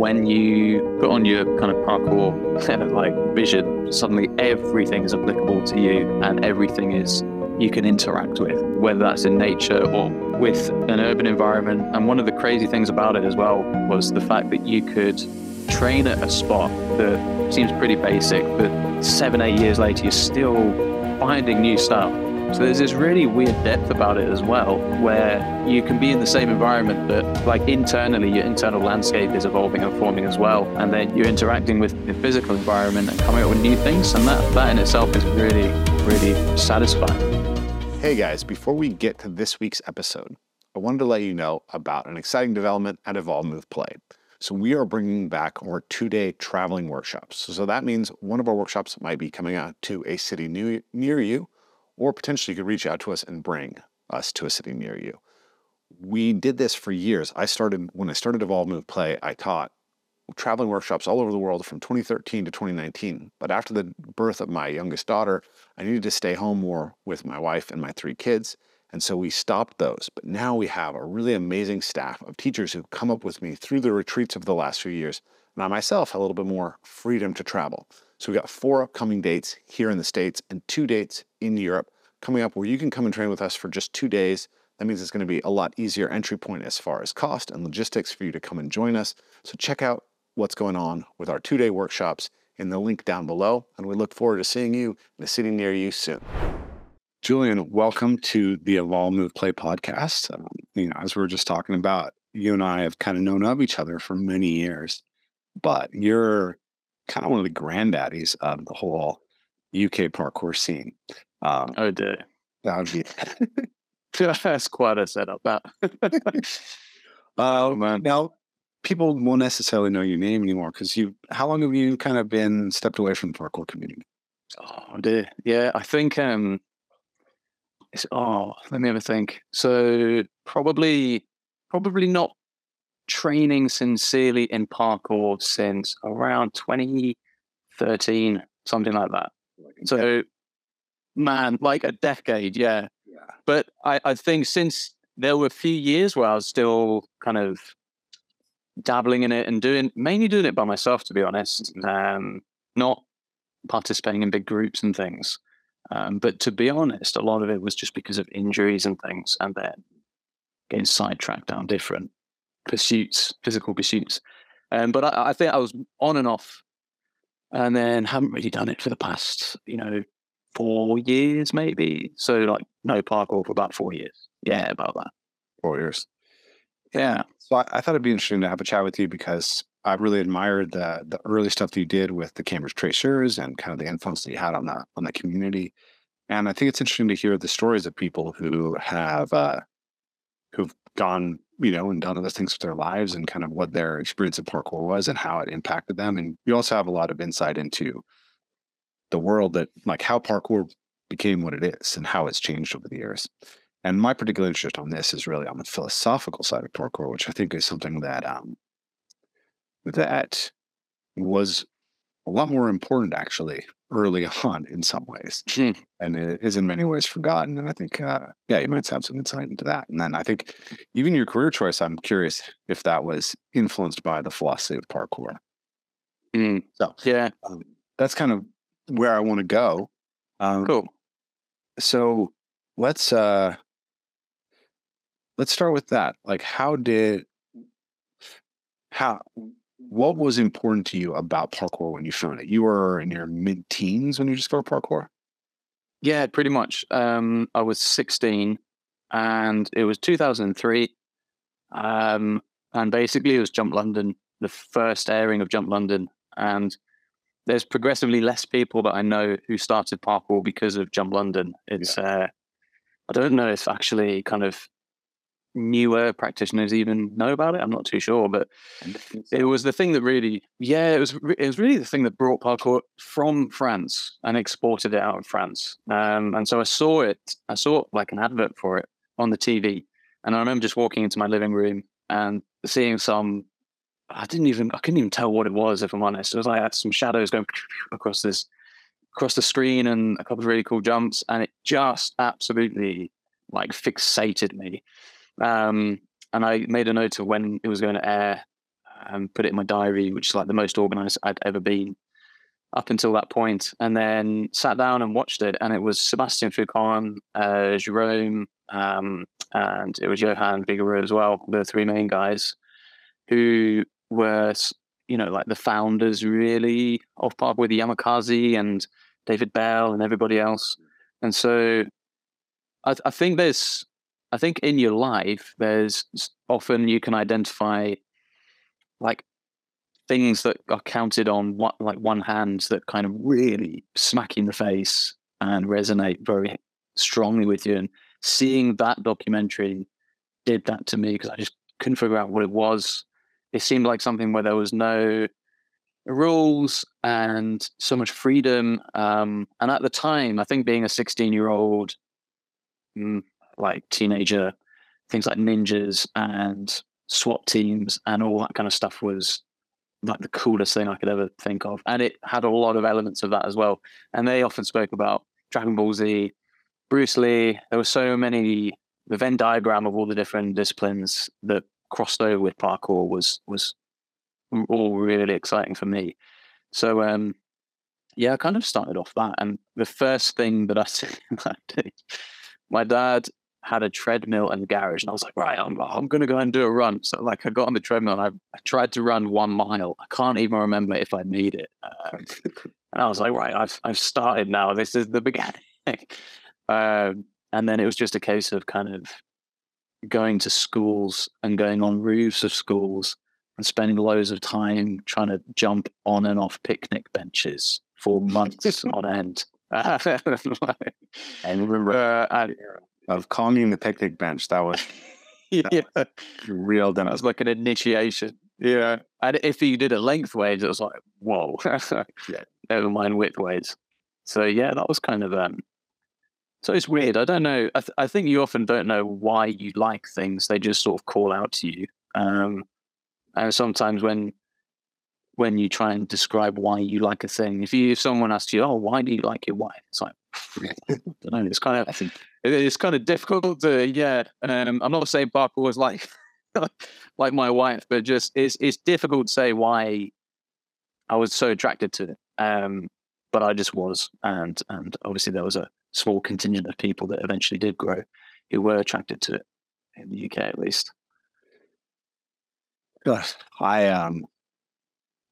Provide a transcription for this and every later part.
when you put on your kind of parkour like vision, suddenly everything is applicable to you and everything is you can interact with, whether that's in nature or with an urban environment. And one of the crazy things about it as well was the fact that you could train at a spot that seems pretty basic, but seven, eight years later, you're still finding new stuff so there's this really weird depth about it as well, where you can be in the same environment, but like internally, your internal landscape is evolving and forming as well. And then you're interacting with the physical environment and coming up with new things. And that, that in itself is really, really satisfying. Hey guys, before we get to this week's episode, I wanted to let you know about an exciting development at Evolve Move Play. So we are bringing back our two-day traveling workshops. So that means one of our workshops might be coming out to a city near you or potentially you could reach out to us and bring us to a city near you. We did this for years. I started, when I started Evolve Move Play, I taught traveling workshops all over the world from 2013 to 2019. But after the birth of my youngest daughter, I needed to stay home more with my wife and my three kids. And so we stopped those. But now we have a really amazing staff of teachers who've come up with me through the retreats of the last few years. And I myself have a little bit more freedom to travel. So we've got four upcoming dates here in the States and two dates in Europe coming up where you can come and train with us for just two days. That means it's going to be a lot easier entry point as far as cost and logistics for you to come and join us. So check out what's going on with our two-day workshops in the link down below. And we look forward to seeing you in a city near you soon. Julian, welcome to the Evolve Move Play podcast. Um, you know, as we were just talking about, you and I have kind of known of each other for many years, but you're kind of one of the granddaddies of the whole UK parkour scene. Um, oh dear, that would be that's quite a setup. That. uh, man. Now, people won't necessarily know your name anymore because you. How long have you kind of been stepped away from the parkour community? Oh dear, yeah. I think um, it's oh, let me have a think. So probably, probably not training sincerely in parkour since around 2013, something like that. So, man, like a decade, yeah. yeah. But I, I think since there were a few years where I was still kind of dabbling in it and doing mainly doing it by myself, to be honest. Um, not participating in big groups and things. Um, but to be honest, a lot of it was just because of injuries and things, and then getting sidetracked down different pursuits, physical pursuits. Um, but I, I, think I was on and off, and then haven't really done it for the past, you know, four years maybe. So like no parkour for about four years. Yeah, about that. Four years. Yeah. So I, I thought it'd be interesting to have a chat with you because I really admired the the early stuff that you did with the Cambridge Tracers and kind of the influence that you had on that on the community. And I think it's interesting to hear the stories of people who have uh, who've gone you know, and done other things with their lives and kind of what their experience of parkour was and how it impacted them. And you also have a lot of insight into the world that, like, how parkour became what it is and how it's changed over the years. And my particular interest on this is really on the philosophical side of parkour, which I think is something that um, that was a lot more important actually early on in some ways. Hmm. And it is in many ways forgotten. And I think, uh, yeah, you might have some insight into that. And then I think even your career choice, I'm curious if that was influenced by the philosophy of parkour. Mm. So, yeah, um, that's kind of where I want to go. Um, cool. So let's, uh, let's start with that. Like, how did, how, what was important to you about parkour when you found it? You were in your mid teens when you discovered parkour? Yeah, pretty much. Um, I was 16 and it was 2003. Um, and basically, it was Jump London, the first airing of Jump London. And there's progressively less people that I know who started parkour because of Jump London. It's, yeah. uh, I don't know if actually kind of newer practitioners even know about it. I'm not too sure, but it was the thing that really, yeah, it was it was really the thing that brought parkour from France and exported it out of France. Um, and so I saw it, I saw like an advert for it on the TV, and I remember just walking into my living room and seeing some. I didn't even, I couldn't even tell what it was, if I'm honest. It was like had some shadows going across this, across the screen, and a couple of really cool jumps, and it just absolutely like fixated me. Um, and I made a note of when it was going to air. and put it in my diary, which is like the most organized I'd ever been up until that point. and then sat down and watched it. And it was Sebastian Foucan, uh, Jerome, um, and it was Johan Vigouroux as well, the three main guys who were, you know, like the founders really of parkour with Yamakasi and David Belle and everybody else. And so I, I think there's, I think in your life, there's often you can identify like things that are counted on what like one hand that kind of really smack in the face and resonate very strongly with you. And seeing that documentary did that to me because I just couldn't figure out what it was. It seemed like something where there was no rules and so much freedom. Um, and at the time, I think being a 16 year old, mm, like teenager, things like ninjas and SWAT teams and all that kind of stuff was like the coolest thing I could ever think of. And it had a lot of elements of that as well. And they often spoke about Dragon Ball Z, Bruce Lee. There were so many the Venn diagram of all the different disciplines that crossed over with parkour was was all really exciting for me. So um yeah, I kind of started off that. And the first thing that I did, my dad had a treadmill in the garage, and I was like, right, I'm, I'm going to go and do a run. So, like, I got on the treadmill and I, I tried to run one mile. I can't even remember if I made it. Um, and I was like, right, I've, I've started now. This is the beginning. um, and then it was just a case of kind of going to schools and going on roofs of schools and spending loads of time trying to jump on and off picnic benches for months on end. and remember, uh, of calming the picnic bench. That was yeah, real. That was like an initiation. Yeah, and if you did it lengthways, it was like whoa. yeah, never mind widthways. So yeah, that was kind of um. So it's weird. I don't know. I, th- I think you often don't know why you like things. They just sort of call out to you. Um, and sometimes when when you try and describe why you like a thing, if you if someone asks you, "Oh, why do you like your wife?" It's like I don't know. It's kind of I think it's kind of difficult to yeah. Um, I'm not saying parkour was like like my wife, but just it's it's difficult to say why I was so attracted to it. Um, but I just was, and and obviously there was a small contingent of people that eventually did grow who were attracted to it in the UK at least. Gosh, I um,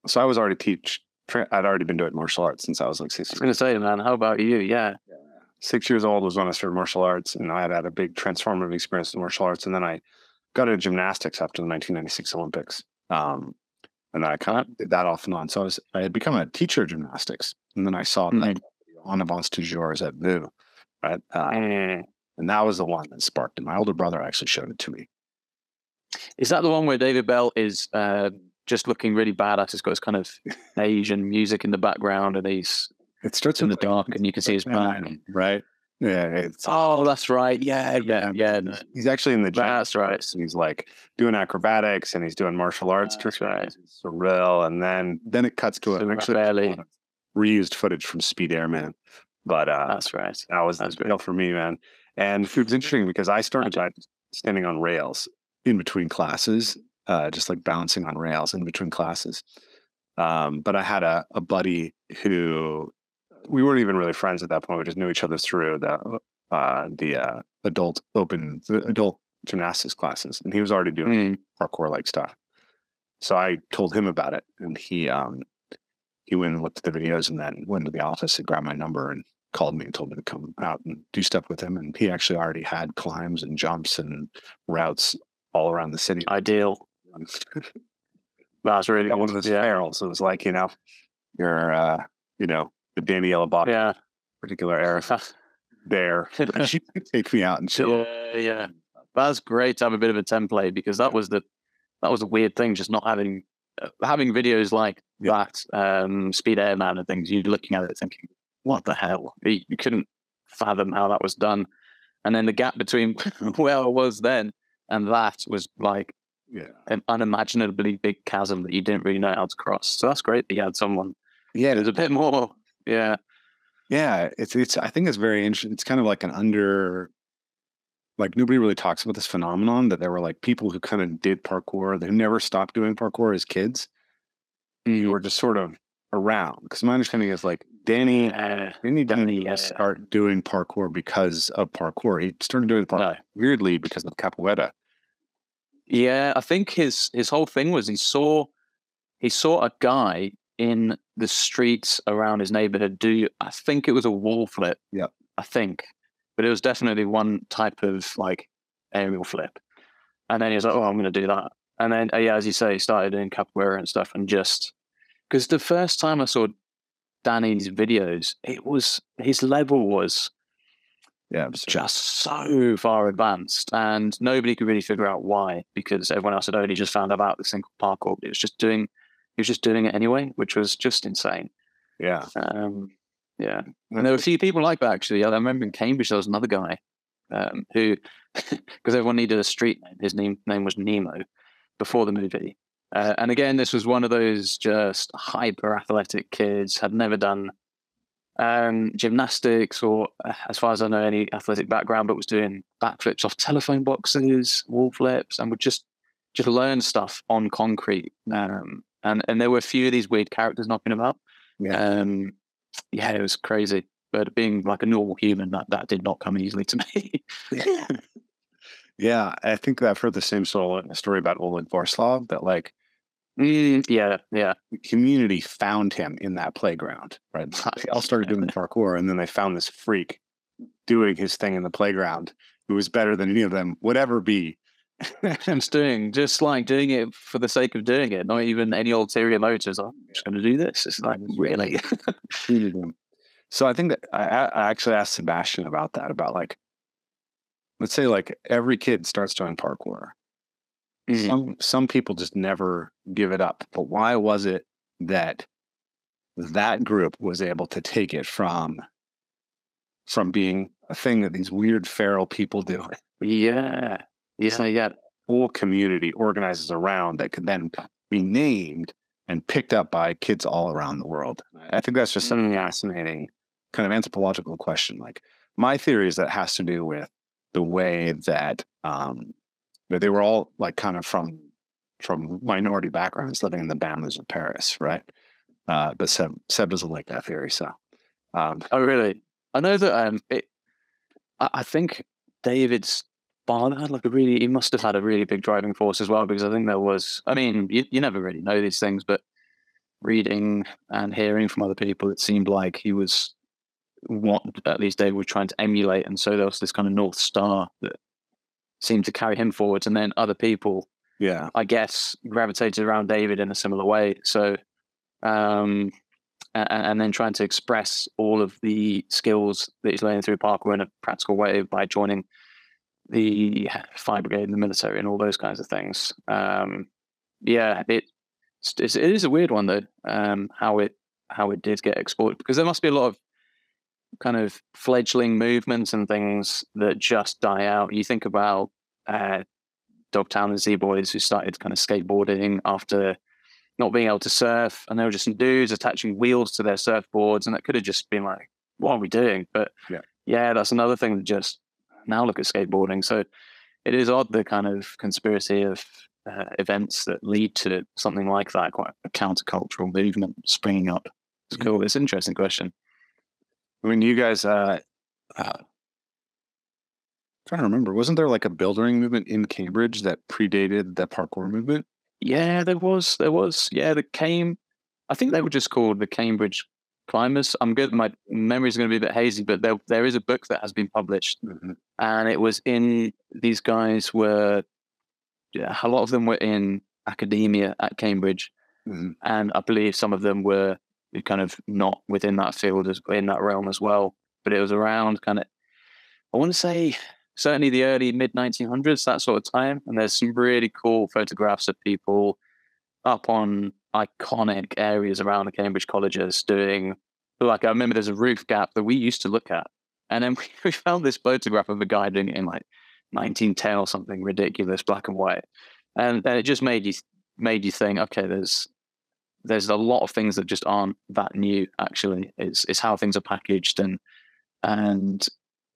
so I was already teach. I'd already been doing martial arts since I was like six. I was going to say, man, how about you? Yeah. yeah six years old was when I started martial arts, and I had had a big transformative experience in martial arts. And then I got into gymnastics after the 1996 Olympics. Um, and then I kind of did that off and on. So I was I had become a teacher of gymnastics, and then I saw mm-hmm. that on Avance Toujours at VU, right? Uh, mm. And that was the one that sparked it. My older brother actually showed it to me. Is that the one where David Belle is uh, just looking really badass? He's got this kind of Asian music in the background, and he's it starts in the dark, and you can see his back. Right. Yeah. It's, oh, that's right. Yeah. Yeah. Yeah. He's actually in the gym. That's right. He's like doing acrobatics and he's doing martial arts. That's right. Surreal. And then then it cuts to a, actually barely. reused footage from Speed Airman. But uh, that's right. That was that's real for me, man. And it was interesting because I started standing on rails in between classes, uh, just like bouncing on rails in between classes. Um, but I had a, a buddy who we weren't even really friends at that point. We just knew each other through the uh, the uh, adult open the adult gymnastics classes, and he was already doing mm. parkour like stuff. So I told him about it, and he um, he went and looked at the videos, and then went to the office and grabbed my number and called me and told me to come out and do stuff with him. And he actually already had climbs and jumps and routes all around the city. Ideal. That's really one of those yeah. So it was like you know, you're uh, you know the Danny Ilabaca yeah. particular era there. she take me out and chill. Yeah, yeah. That's great to have a bit of a template because that was the that was a weird thing, just not having uh, having videos like yeah. that, um, Speed Airman and things. You're looking at it thinking, "What the hell?" You, you couldn't fathom how that was done, and then the gap between where I was then and that was like yeah. an unimaginably big chasm that you didn't really know how to cross. So that's great that you had someone. Yeah, there's a bit more yeah. Yeah. It's, it's, I think it's very interesting. It's kind of like an under, like nobody really talks about this phenomenon that there were like people who kind of did parkour, they never stopped doing parkour as kids. You were just sort of around. Because my understanding is like Danny, Uh, Danny didn't Danny, yeah. start doing parkour because of parkour. He started doing parkour no. weirdly because of capoeira. Yeah, I think his his whole thing was he saw he saw a guy in the streets around his neighborhood do I think it was a wall flip. Yep. I think. But it was definitely one type of like aerial flip. And then he was like, Oh, I'm gonna do that. And then uh, yeah, as you say, he started doing capoeira and stuff and just because the first time I saw Danny's videos, it was his level was Yeah, it was just so far advanced, and nobody could really figure out why because everyone else had only just found out about this thing called parkour. But it was just doing, he was just doing it anyway, which was just insane. yeah. Um, yeah, and there were a few people like that actually. I remember in Cambridge there was another guy um, who, because everyone needed a street name, his name name was Nemo before the movie. Uh, and again, this was one of those just hyper athletic kids, had never done um, gymnastics or, uh, as far as I know, any athletic background, but was doing backflips off telephone boxes, wall flips, and would just just learn stuff on concrete. Um, and and there were a few of these weird characters knocking about. Yeah. Um, yeah, it was crazy. But being like a normal human, that that did not come easily to me. Yeah, I think I've heard the same sort of story about Oleg Vorslav that like Mm, yeah, yeah. the community found him in that playground, right? They all started doing parkour and then they found this freak doing his thing in the playground who was better than any of them would ever be. Just doing, just like doing it for the sake of doing it, not even any ulterior motives. I'm just going to do this. It's like really. So I think that I, I I actually asked Sebastian about that, about like, let's say like every kid starts doing parkour. Mhm. Some some people just never give it up. But why was it that that group was able to take it from from being a thing that these weird feral people do? Yeah, yeah, yeah. Whole community organizes around that could then be named and picked up by kids all around the world. I think that's just something fascinating, kind of anthropological question. Like my theory is that it has to do with the way that um, that they were all like kind of from from minority backgrounds living in the banlieues of Paris, right? Uh, but Seb, Seb doesn't like that theory, so um, Oh, really? I know that. Um, it. I, I think David's father had like a really. He must have had a really big driving force as well, because I think there was. I mean, you, you never really know these things, but reading and hearing from other people, it seemed like he was what at least David was trying to emulate, and so there was this kind of north star that seemed to carry him forwards, and then other people yeah, I guess, gravitated around David in a similar way. So, um, and, and then trying to express all of the skills that he's learning through parkour in a practical way by joining the fire brigade and the military and all those kinds of things. Um, yeah, it it's, it is a weird one though. Um, how it how it did get exported because there must be a lot of kind of fledgling movements and things that just die out. You think about uh, Dogtown and Z Boys who started kind of skateboarding after not being able to surf, and they were just some dudes attaching wheels to their surfboards, and that could have just been like, "What are we doing?" But Yeah. yeah, that's another thing that just now look at skateboarding. So it is odd the kind of conspiracy of uh, events that lead to something like that, quite a countercultural movement springing up. It's Yeah. cool. It's an interesting question. I mean, you guys. Uh, uh, trying to remember, wasn't there like a building movement in Cambridge that predated the parkour movement? Yeah, there was. There was. Yeah, the came. I think they were just called the Cambridge Climbers. I'm good. My memory is going to be a bit hazy, but there there is a book that has been published, and it was in. These guys were. Yeah, a lot of them were in academia at Cambridge, Mhm. and I believe some of them were kind of not within that field as in that realm as well. But it was around kind of. I want to say certainly the early mid 1900s, that sort of time. And there's some really cool photographs of people up on iconic areas around the Cambridge colleges doing, like, I remember there's a roof gap that we used to look at. And then we, we found this photograph of a guy doing it in like 1910 or something ridiculous, black and white. And then it just made you made you think, okay, there's there's a lot of things that just aren't that new. Actually, it's it's how things are packaged and and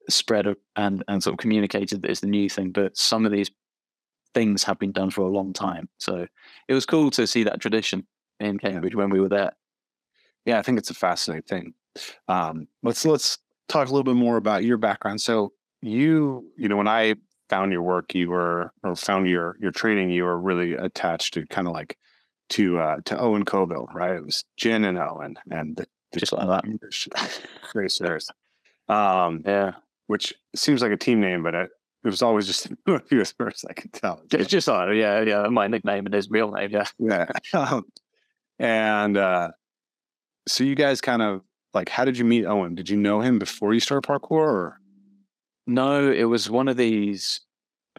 spread and and sort of communicated that is the new thing. But some of these things have been done for a long time, so it was cool to see that tradition in Cambridge when we were there. Yeah, I think it's a fascinating thing. Um, let's let's talk a little bit more about your background. So you, you know, when I found your work, you were or found your your training, you were really attached to kind of like to uh to Owen Colville, right? It was Jin and Owen and the, the Just like that. racers. Um, Yeah, which seems like a team name, but it, it was always just you as far as I can tell. it's just uh, yeah, yeah, my nickname and his real name. Yeah, Yeah. Um, and uh, so you guys kind of like, how did you meet Owen? Did you know him before you started parkour? Or? no, it was one of these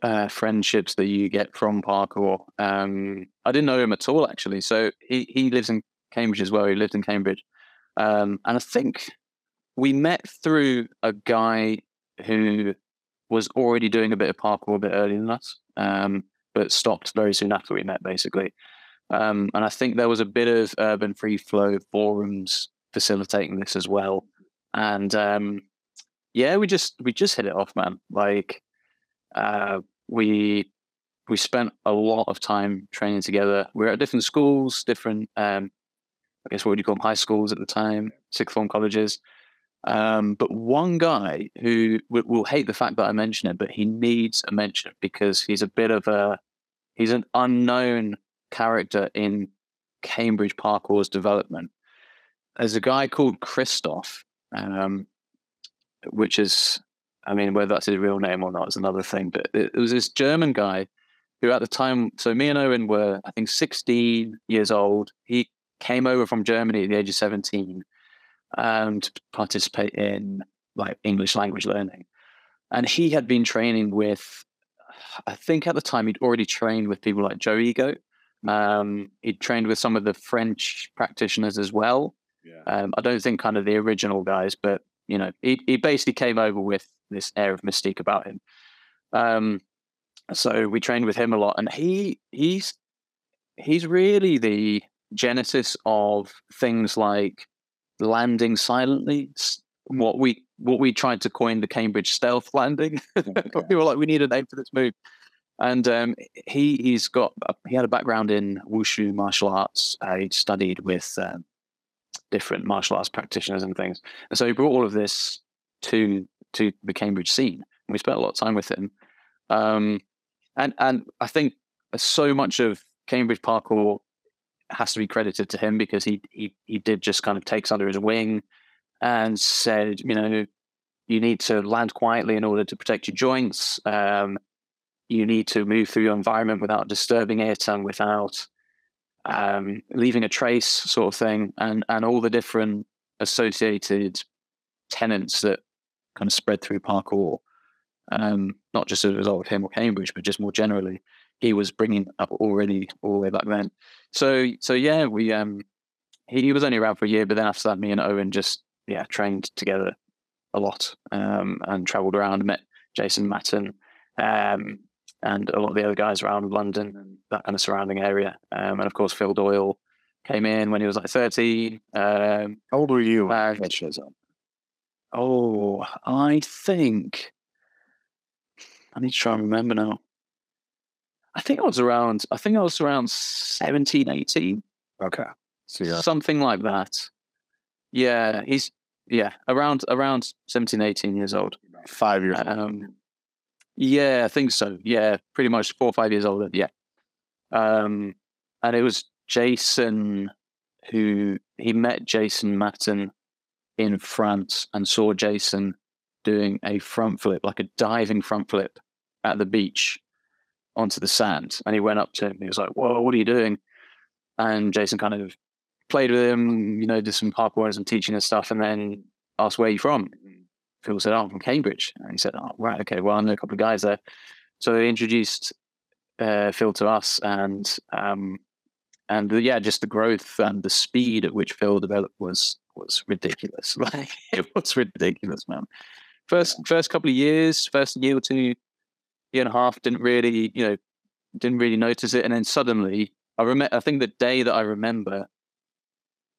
uh, friendships that you get from parkour. Um, I didn't know him at all actually. So he he lives in Cambridge as well. He lived in Cambridge, um, and I think we met through a guy who was already doing a bit of parkour a bit earlier than us, um, but stopped very soon after we met, basically. Um, and I think there was a bit of urban free flow forums facilitating this as well. And um, yeah, we just we just hit it off, man. Like uh, we we spent a lot of time training together. We were at different schools, different um, I guess what would you call them, high schools at the time, sixth form colleges. Um, but one guy who will, will hate the fact that I mention it, but he needs a mention because he's a bit of a he's an unknown character in Cambridge parkour's development. There's a guy called Christoph, um, which is, I mean, whether that's his real name or not is another thing. But it, it was this German guy who, at the time, so me and Owen were, I think, 16 years old. He came over from Germany at the age of 17 um, to participate in like English language learning. And he had been training with, I think at the time he'd already trained with people like Joe Ego. Um, he'd trained with some of the French practitioners as well. Yeah. Um, I don't think kind of the original guys, but you know, he, he basically came over with this air of mystique about him. Um, so we trained with him a lot, and he he's he's really the genesis of things like landing silently. What we what we tried to coin the Cambridge stealth landing. we were like, we need a name for this move. And um, he he's got a- he had a background in wushu martial arts. Uh, he studied with um, different martial arts practitioners and things, and so he brought all of this to to the Cambridge scene. We spent a lot of time with him, um, and and I think so much of Cambridge parkour has to be credited to him because he he he did just kind of takes under his wing and said, you know, you need to land quietly in order to protect your joints. Um, you need to move through your environment without disturbing it and without um, leaving a trace, sort of thing, and and all the different associated tenants that kind of spread through parkour. Um, not just as a result of him or Cambridge, but just more generally, he was bringing up already all the way back then. So so yeah, we um he, he was only around for a year, but then after that, me and Owen just yeah trained together a lot um, and travelled around, met Jason Matten um, and a lot of the other guys around London and that kind of surrounding area, um, and of course Phil Doyle came in when he was like thirteen. Um, How old were you? when Uh, that shows up? Oh, I think I need to try and remember now. I think I was around. I think I was around 17, 18. Okay. So yeah. something like that. Yeah, he's yeah around around 17, 18 years old. Five years. old. Um, yeah, I think so. Yeah, pretty much four or five years older. Yeah, um, and it was Jason who he met Jason Matten in France and saw Jason doing a front flip, like a diving front flip at the beach onto the sand. And he went up to him. He was like, "Whoa, what are you doing?" And Jason kind of played with him, you know, did some parkour and some teaching and stuff, and then asked, "Where are you from?" Phil said, "Oh, I'm from Cambridge." And he said, "Oh, right, okay. Well, I know a couple of guys there." So he introduced uh, Phil to us, and um, and uh, yeah, just the growth and the speed at which Phil developed was was ridiculous. Like it was ridiculous, man. First first couple of years, first year or two, year and a half, didn't really, you know, didn't really notice it, and then suddenly, I remember. I think the day that I remember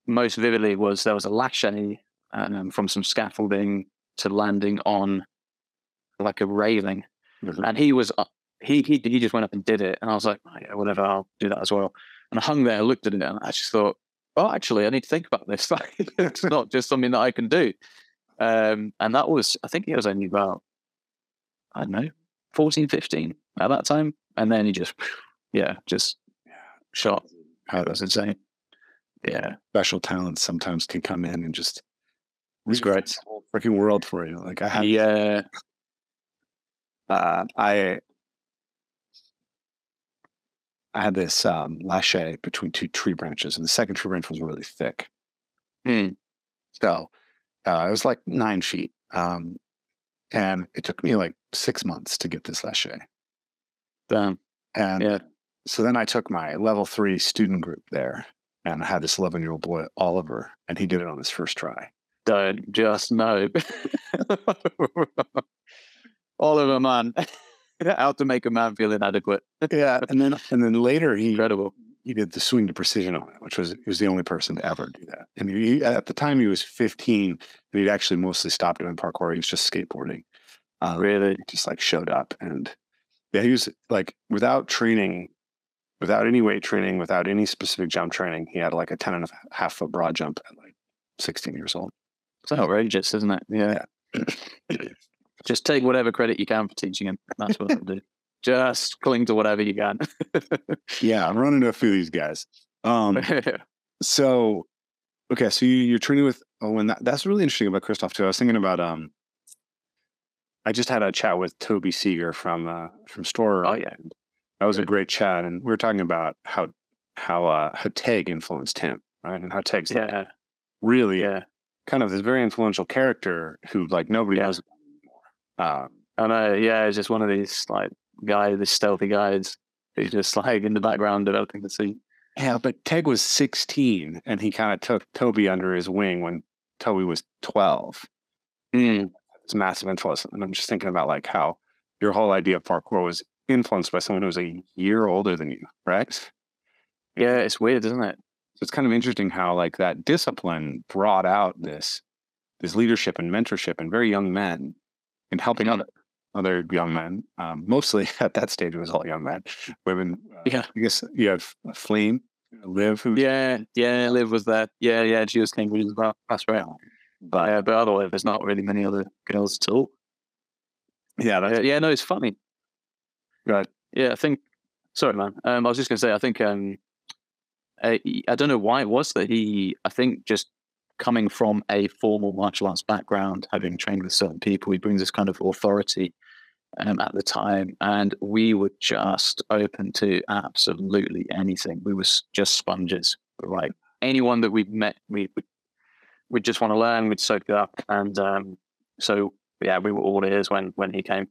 most vividly was there was a lache um, from some scaffolding to landing on like a railing, Mhm. and he was uh, he he he just went up and did it, and I was like, oh, yeah, whatever, I'll do that as well. And I hung there, looked at it, and I just thought, oh, actually, I need to think about this. It's not just something that I can do. Um, and that was, I think he was only about, I don't know, 14, 15 at that time. And then he just, yeah, just shot. How That was insane. Yeah, special talents sometimes can come in and just it's great. the whole freaking world for you. Like I had, Yeah, uh, I, I had this um, lache between two tree branches, and the second tree branch was really thick. Hmm. So uh, it was like nine feet, um, and it took me like six months to get this lache. damn. And Yeah. so then I took my level three student group there, and I had this eleven year old boy Oliver, and he did it on his first try. Don't just know. Oliver, man. How to make a man feel inadequate. Yeah, and then and then later he Incredible. he did the swing to precision on it, which was he was the only person to ever do that. And he, at the time he was 15, and he'd actually mostly stopped doing parkour. He was just skateboarding. Uh, Really? just like showed up, and yeah, he was like without training, without any weight training, without any specific jump training, he had like a 10 and a half foot broad jump at like 16 years old. It's outrageous, isn't it? Yeah. Just take whatever credit you can for teaching him. That's what I'll do. Just cling to whatever you can. Yeah, I'm running into a few of these guys. Um, So, okay, so you, you're training with Owen. That, that's really interesting about Christoph too. I was thinking about um, I just had a chat with Toby Segar from uh, from Store. oh yeah. that was a great chat, and we were talking about how how uh, how Teg influenced him, right? And how Teg's like, Yeah. really Yeah. kind of this very influential character who like nobody Yeah. knows. Um, I know. Yeah. It's just one of these like guys, these stealthy guys who's just like in the background developing the scene. yeah, but Teg was 16, and he kind of took Toby under his wing when Toby was 12. Mm. it's massive influence. And I'm just thinking about like how your whole idea of parkour was influenced by someone who was a year older than you, right? Yeah. It's weird, isn't it? So it's kind of interesting how like that discipline brought out this this leadership and mentorship in very young men and helping other other young men. Um, mostly at that stage it was all young men. Women, uh, Yeah. I guess you had Flame, Liv, who Yeah. Yeah. Liv was there. Yeah. Yeah. She was Cambridge as well. That's right. But, uh, but otherwise, there's not really many other girls at all. yeah, that's Uh, yeah, no, it's funny. Right. Yeah, I think. Sorry, man. Um, I was just going to say, I think. Um, I, I don't know why it was that he. I think just coming from a formal martial arts background, having trained with certain people, he brings this kind of authority. Um, at the time, and we were just open to absolutely anything. We were just sponges. Like anyone that we met, we would we just want to learn. We'd soak it up, and um, so yeah, we were all ears when when he came.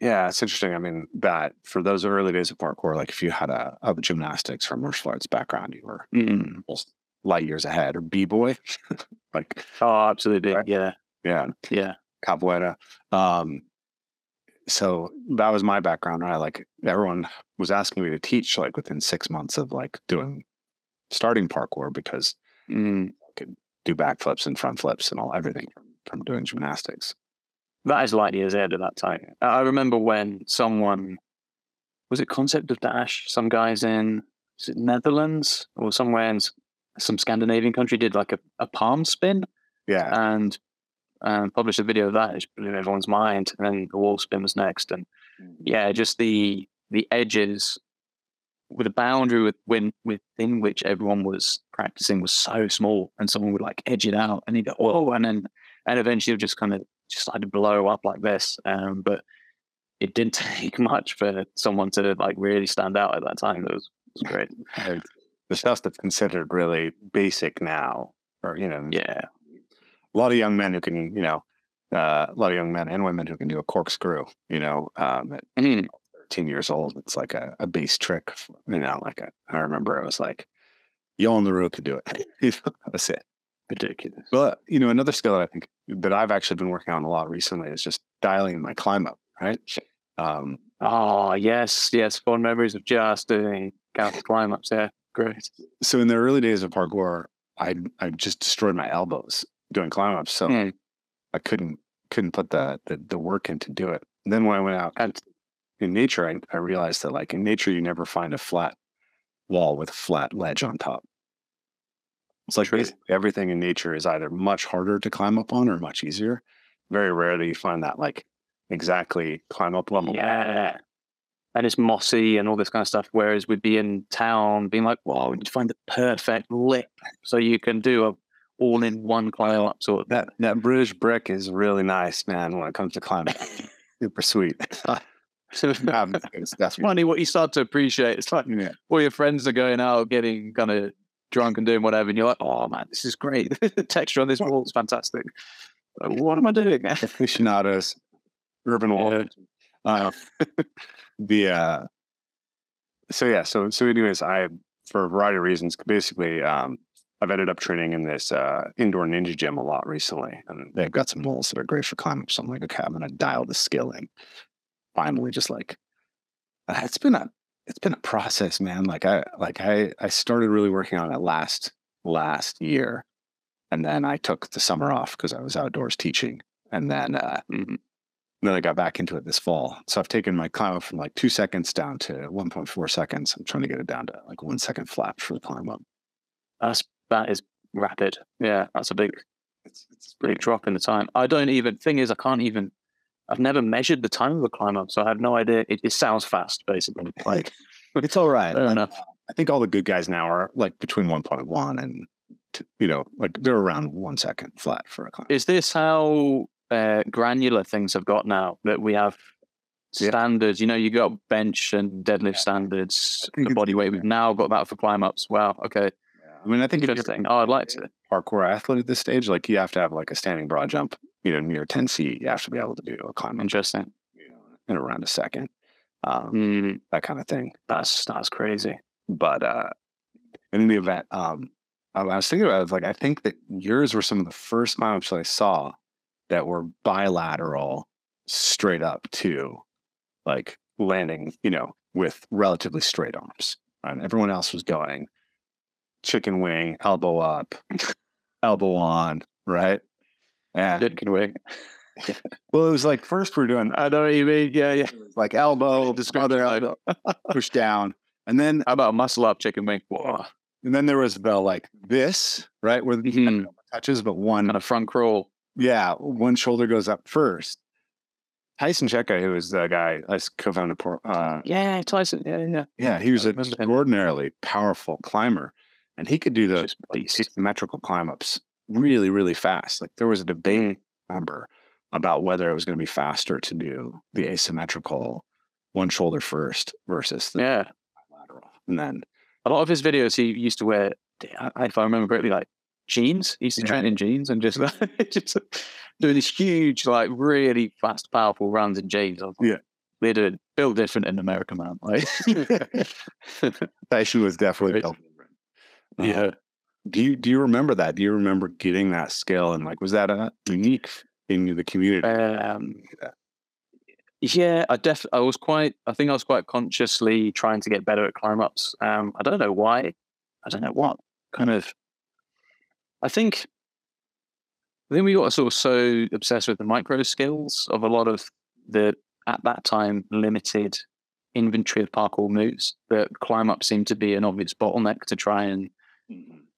Yeah, it's interesting. I mean, that for those early days of parkour, like if you had a, a gymnastics or martial arts background, you were Mm. almost light years ahead. Or b boy, like Oh, absolutely. Right. Yeah, yeah, yeah, capoeira. Um, so that was my background. Right, like everyone was asking me to teach, like within six months of like doing starting parkour because mm. I could do backflips and front flips and all everything from, from doing gymnastics. that is light years ahead at that time. I remember when someone was it Concept of Dash. Some guys in is it Netherlands or somewhere in some Scandinavian country did like a, a palm spin Yeah, and um, published a video of that. It blew everyone's mind. And then the wall spin was next, and yeah, just the the edges with a boundary with when, within which everyone was practicing was so small, and someone would like edge it out, and he'd go, oh, and then and eventually just kind of just started to blow up like this. Um, but it didn't take much for someone to like really stand out at that time. It was, it was great. The stuff that's considered really basic now, or you know, Yeah, a lot of young men who can, you know, uh, a lot of young men and women who can do a corkscrew, you know, um, at Mhm. 13 years old. It's like a, a base trick, you know, like a, I remember it was like, Yo on the road could do it. You know, That's it. ridiculous. But, you know, another skill that I think that I've actually been working on a lot recently is just dialing my climb up, right? Um, Oh yes, yes. Fond memories of just doing counter climb ups. Yeah, great. so in the early days of parkour, I I just destroyed my elbows doing climb ups. So Mm. I couldn't couldn't put the, the the work in to do it. And then when I went out and in nature, I, I realized that like in nature, you never find a flat wall with a flat ledge on top. It's like everything in nature is either much harder to climb up on or much easier. Very rarely you find that like exactly climb up level. Yeah. And it's mossy and all this kind of stuff. Whereas we'd be in town being like, wow, we need to find the perfect lip so you can do a all in one climb up sort of That that British brick is really nice, man. When it comes to climbing, super sweet. So Um, it's- that's funny what you start to appreciate. It's like yeah. all your friends are going out, getting kind of drunk and doing whatever, and you're like, oh man, this is great. the texture on this wall is fantastic. Like, what am I doing? aficionados, urban wall. Uh, the uh, so yeah, so so anyways, I for a variety of reasons, basically, um, I've ended up training in this uh, indoor ninja gym a lot recently, and they've got some walls that are great for climbing. So I'm like, okay, I'm gonna dial the skill in. Finally, just like uh, it's been a it's been a process, man. Like I like I I started really working on it last last year, and then I took the summer off because I was outdoors teaching, and then uh, Mhm. Then I got back into it this fall. So I've taken my climb up from like two seconds down to 1.4 seconds. I'm trying to get it down to like one second flat for the climb up. That's that is rapid. Yeah, that's a big It's, it's big drop in the time. I don't even. Thing is, I can't even. I've never measured the time of a climb up, so I have no idea. It, it sounds fast, basically. Like it's all right. enough. I think all the good guys now are like between 1.1 and, you know, like they're around one second flat for a climb. Is this how uh, granular things have got now that we have Yeah. standards? You know, you got bench and deadlift standards, I the body weight. We've now got that for climb ups. Wow. Okay. I mean, I think you're Interesting. Oh, I'd like to. parkour athlete at this stage, like you have to have like a standing broad jump, you know, near 10 feet. You have to be able to do a climb up Interesting. know, in around a second, um, Hmm, that kind of thing. that's that's crazy. but uh in the event um I was thinking about it, I was like I think that yours were some of the first climb-ups that I saw that were bilateral straight up to like landing, you know, with relatively straight arms. And everyone else was going chicken wing, elbow up, elbow on, right? And Chicken wing. well, it was like first we're doing I know what you mean. Yeah, yeah. like elbow, other I elbow, push down, and then How about muscle up chicken wing? Whoa. And then there was the like this, right? Where the Mhm. touches, but one, Kind of front crawl. Yeah, one shoulder goes up first. Tyson Cheka, who was the guy I co-founded, Por- uh, Yeah, Tyson. Yeah, yeah. yeah, he was an extraordinarily powerful climber, and he could do those like, beast. asymmetrical climb ups really, really fast. Like there was a debate, remember, about whether it was going to be faster to do the asymmetrical one shoulder first versus the Yeah. lateral, and then A lot of his videos, he used to wear, if I remember correctly, like jeans. He used to Yeah. train in jeans and just, just doing these huge, like really fast, powerful runs in jeans. Like, Yeah. They're doing built different in America, man. Like, Tyson was definitely built different. Um, yeah. Do you do you remember that? Do you remember getting that skill and like was that a unique in the community? Um, yeah, I def I was quite I think I was quite consciously trying to get better at climb ups. Um, I don't know why. I don't know what kind of I think I think we got sort of so obsessed with the micro skills of a lot of the at that time limited inventory of parkour moves that climb up seemed to be an obvious bottleneck to try and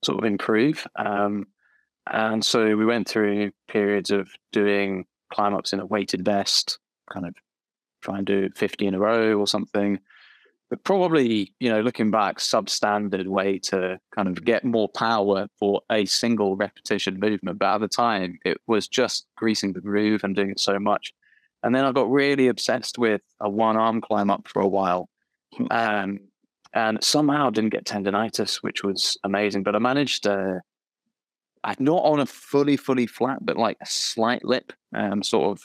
sort of improve. Um, and so we went through periods of doing climb ups in a weighted vest, kind of try and do 50 in a row or something. But probably, you know, looking back, substandard way to kind of get more power for a single repetition movement. But at the time, it was just greasing the groove and doing it so much. And then I got really obsessed with a one arm climb up for a while. Um, and somehow didn't get tendonitis, which was amazing. But I managed uh, I not on a fully, fully flat, but like a slight lip. Um, sort of,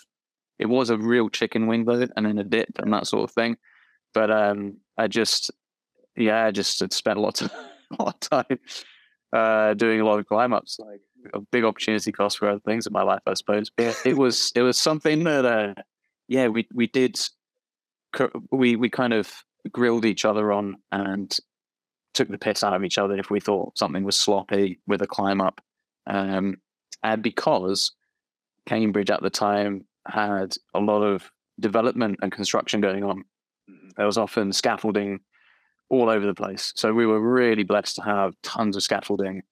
it was a real chicken wing though, and then a dip and that sort of thing. But um, I just, yeah, I just had spent a lot of, a lot of time uh, doing a lot of climb ups, like a big opportunity cost for other things in my life, I suppose. But it was, it was something that, uh, yeah, we we did, we we kind of grilled each other on and took the piss out of each other if we thought something was sloppy with a climb up. Um, and because Cambridge at the time had a lot of development and construction going on. There was often scaffolding all over the place. So we were really blessed to have tons of scaffolding,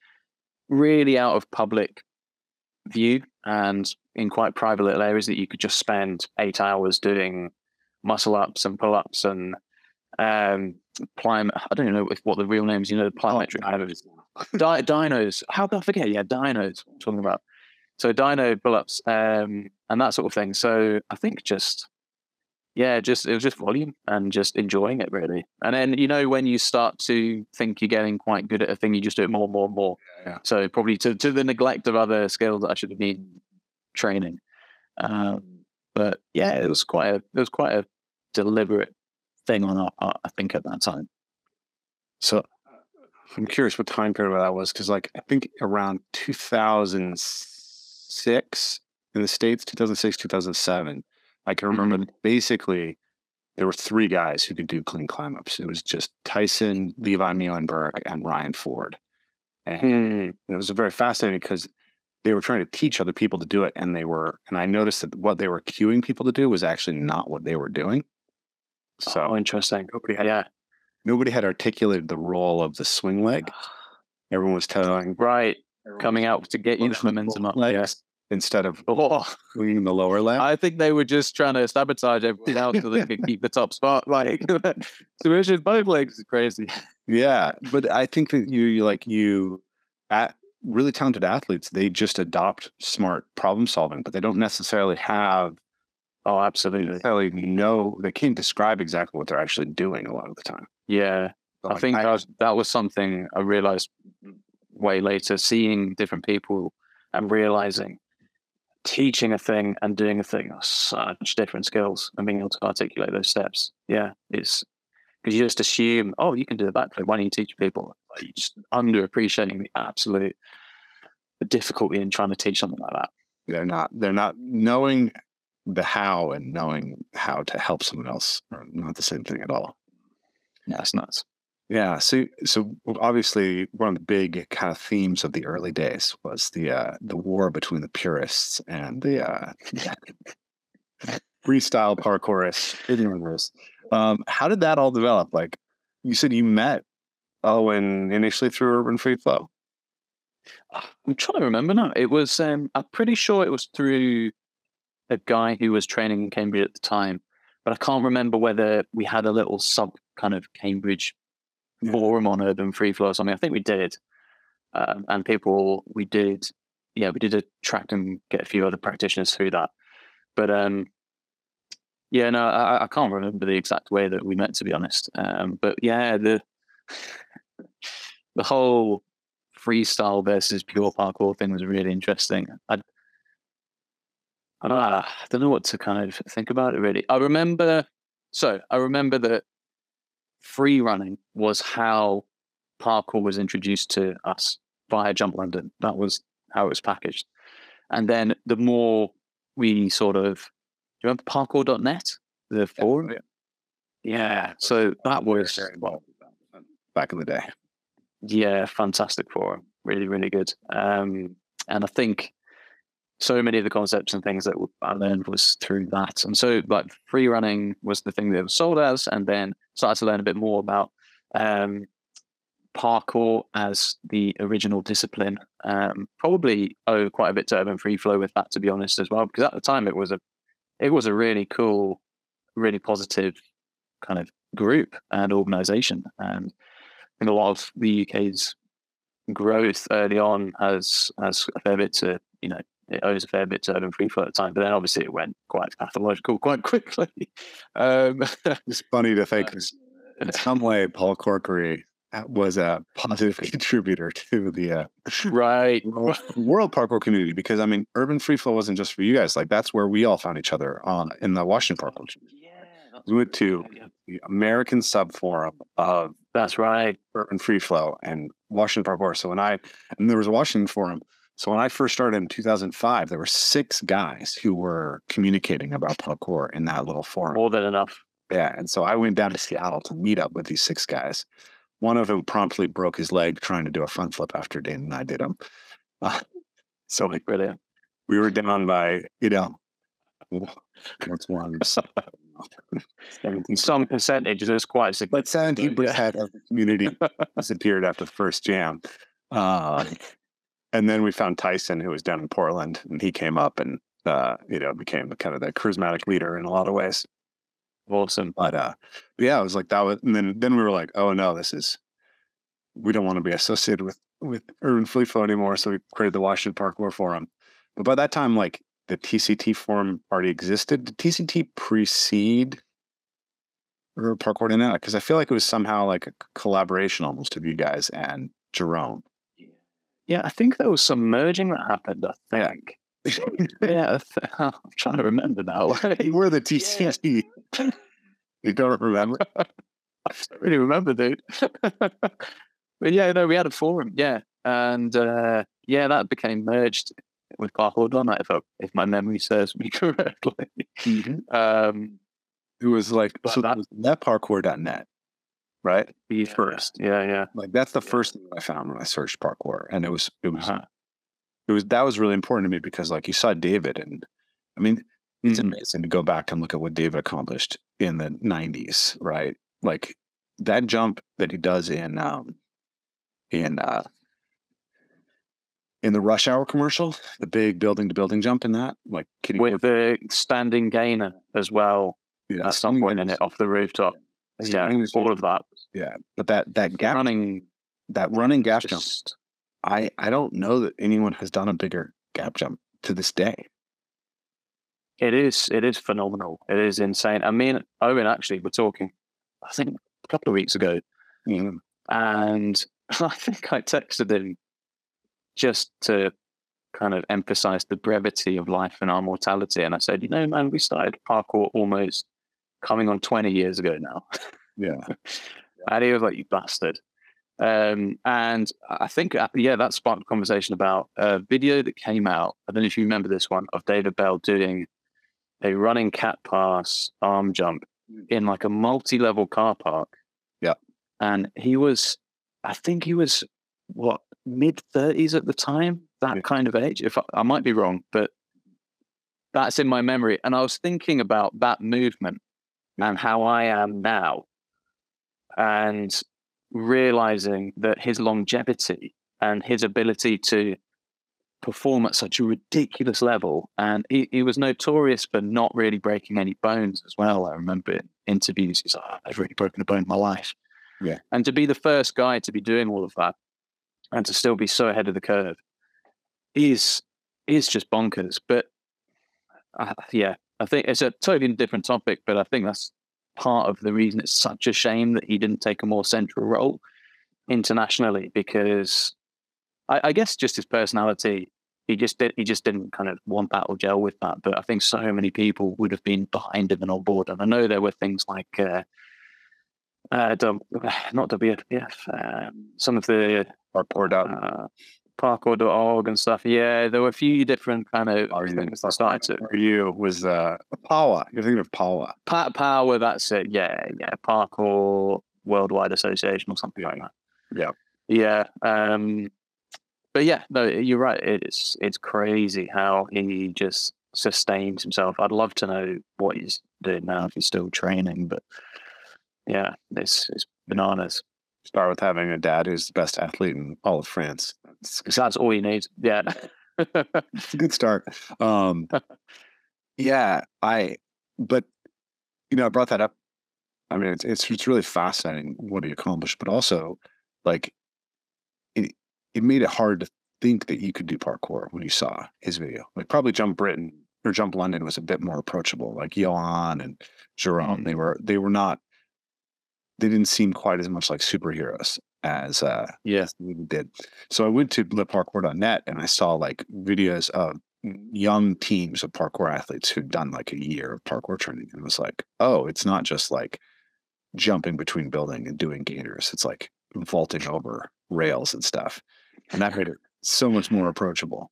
really out of public view and in quite private little areas that you could just spend eight hours doing muscle ups and pull ups and um I don't know if, what the real names, you know, the plyometric dynos. Di- dinos. How could I forget? Yeah, dinos. I'm talking about. So dino pull-ups um, and that sort of thing. So I think just yeah, just it was just volume and just enjoying it really. And then you know when you start to think you're getting quite good at a thing, you just do it more and more and more. Yeah. So probably to to the neglect of other skills that I should have been training. Um, but yeah, it was quite a it was quite a deliberate thing on our part, I think at that time. So I'm curious what time period that was because, like, I think around 2006 in the States, 2006, 2007, I can remember basically there were three guys who could do clean climb ups. It was just Tyson, Levi Meeuwenberg, and Ryan Ford. And hmm. it was very fascinating because they were trying to teach other people to do it. And they were, and I noticed that what they were cueing people to do was actually not what they were doing. So oh, interesting. nobody had Yeah. nobody had articulated the role of the swing leg. Everyone was telling Right. Coming out to get you the momentum up. Yeah. Instead of Oh, the lower leg. I think they were just trying to sabotage everything else so they could keep the top spot. Like, submission both legs is crazy. yeah, but I think that you, you like you, at really talented athletes, they just adopt smart problem solving, but they don't necessarily have Oh, absolutely. necessarily know they can't describe exactly what they're actually doing a lot of the time. Yeah. So, I like, think that was, that was something I realized way later, seeing different people and realizing teaching a thing and doing a thing are such different skills and being able to articulate those steps. Yeah. It's because you just assume, oh, you can do the backflip. Why don't you teach people? Like, you just underappreciating the absolute the difficulty in trying to teach something like that. they're not they're not knowing the how and knowing how to help someone else are not the same thing at all. Yeah, it's nuts. Yeah. So, so obviously, one of the big kind of themes of the early days was the uh, the war between the purists and the uh, freestyle parkourists. Um, how did that all develop? Like you said, you met Owen initially through Urban Free Flow. I'm trying to remember now. It was um I'm pretty sure it was through a guy who was training in Cambridge at the time, but I can't remember whether we had a little sub kind of Cambridge Yeah. forum on Urban Free Flow or something. I think we did. Um, and people we did yeah, we did attract and get a few other practitioners through that. But um yeah, no, I, I can't remember the exact way that we met to be honest. Um but yeah, the the whole freestyle versus pure parkour thing was really interesting. I, I don't, I don't know what to kind of think about it really. I remember, so I remember that free running was how parkour was introduced to us via Jump London. That was how it was packaged. And then the more we sort of, do you remember parkour.net, the forum? yeah. Yeah. So that was, well, back in the day. yeah, fantastic forum. Really, really good. Um, and I think so many of the concepts and things that I learned was through that. And so, like, free running was the thing that was sold as, and then started to learn a bit more about um, parkour as the original discipline. Um, probably owe quite a bit to Urban Free Flow with that, to be honest, as well, because at the time it was a it was a really cool, really positive kind of group and organization. And I think a lot of the UK's growth early on has has a fair bit to you know it owes a fair bit to Urban Free Flow at the time, but then obviously it went quite pathological quite quickly. Um, It's funny to think 'cause in some way Paul Corkery was a positive contributor to the uh, right, world, world parkour community because I mean, urban free flow wasn't just for you guys. Like that's where we all found each other on in the Washington parkour. yeah, We went to yeah. the American sub forum of That's right. urban free flow and Washington parkour. So when I and there was a Washington forum. So when I first started in 2005, there were six guys who were communicating about parkour in that little forum. More than enough. Yeah. And so I went down to Seattle to meet up with these six guys. One of them promptly broke his leg trying to do a front flip after Dane and I did him. Uh, so like, Brilliant. we were down by, you know, what's one? Some percentage is quite significant. But seventeen percent of the community disappeared after the first jam. Uh, and then we found Tyson, who was down in Portland, and he came up and uh, you know became kind of the charismatic leader in a lot of ways. Awesome. But uh, but yeah, it was like that was, and then then we were like, oh no, this is we don't want to be associated with with Urban Free Flow anymore. So we created the Washington Parkour Forum. But by that time, like the TCT forum already existed. Did TCT precede Parkour Net? Because I feel like it was somehow like a collaboration almost of you guys and Jerome. Yeah, I think there was some merging that happened. I think. yeah, I'm trying to remember now. you were the TCT. you don't remember? I don't really remember, dude. but yeah, no, we had a forum. Yeah, and uh, yeah, that became merged with Parkour.net, if I, if my memory serves me correctly. Mm-hmm. Um, it was like so that was netparkour.net, right? Be yeah, first, yeah, yeah. Like that's the first thing I found when I searched parkour, and it was it was uh-huh. it was that was really important to me because like you saw David, and I mean it's mm-hmm. amazing to go back and look at what David accomplished in the '90s, right? Like that jump that he does in um in uh in the rush hour commercial, the big building to building jump in that, like with the standing gainer as well. Yeah, at some point in it off the rooftop. Yeah, all of that. Yeah, but that that gap running, that running gap just, jump, I I don't know that anyone has done a bigger gap jump to this day. It is it is phenomenal. It is insane. I mean, Owen actually, we're talking, I think a couple of weeks ago, mm. and I think I texted him just to kind of emphasize the brevity of life and our mortality. And I said, you know, man, we started parkour almost coming on 20 years ago now. Yeah. and he was like, you bastard. Um, and I think, uh, yeah, that sparked a conversation about a video that came out. I don't know if you remember this one of David Bell doing a running cat pass arm jump mm. in like a multi level car park. Yeah. And he was, I think he was what mid 30s at the time, that yeah. kind of age. If I, I might be wrong, but that's in my memory. And I was thinking about that movement and how I am now, and realizing that his longevity and his ability to perform at such a ridiculous level. And he, he was notorious for not really breaking any bones as well. I remember in interviews, he's like, oh, I've really broken a bone in my life. Yeah. And to be the first guy to be doing all of that and to still be so ahead of the curve is is just bonkers. But uh, yeah, I think it's a totally different topic, but I think that's part of the reason it's such a shame that he didn't take a more central role internationally because I, I guess just his personality he just did he just didn't kind of want that or gel with that but i think so many people would have been behind him and on board and i know there were things like uh, uh, not WFPF, um, some of the Parkour uh, parkour.org and stuff. Yeah, there were a few different kind of things that started to. For you was uh, PAWA. You're thinking of PAWA. Pa- PAWA, that's it. Yeah, yeah. Parkour Worldwide Association or something yeah. like that. Yeah. Yeah. Um, but yeah, no, you're right. It's it's crazy how he just sustains himself. I'd love to know what he's doing now if he's still training, but yeah, it's it's bananas. Start with having a dad who's the best athlete in all of France. That's, that's all you need. Yeah, it's a good start. Um, yeah, I. But you know, I brought that up. I mean, it's it's it's really fascinating what he accomplished, but also like it it made it hard to think that you could do parkour when you saw his video. Like probably Jump Britain or Jump London was a bit more approachable. Like Johan and Jerome, mm-hmm. they were they were not they didn't seem quite as much like superheroes as uh yes we did. So I went to litparkour.net and I saw like videos of young teams of parkour athletes who'd done like a year of parkour training and was like, oh, it's not just like jumping between building and doing gainers. It's like vaulting over rails and stuff. And that made it so much more approachable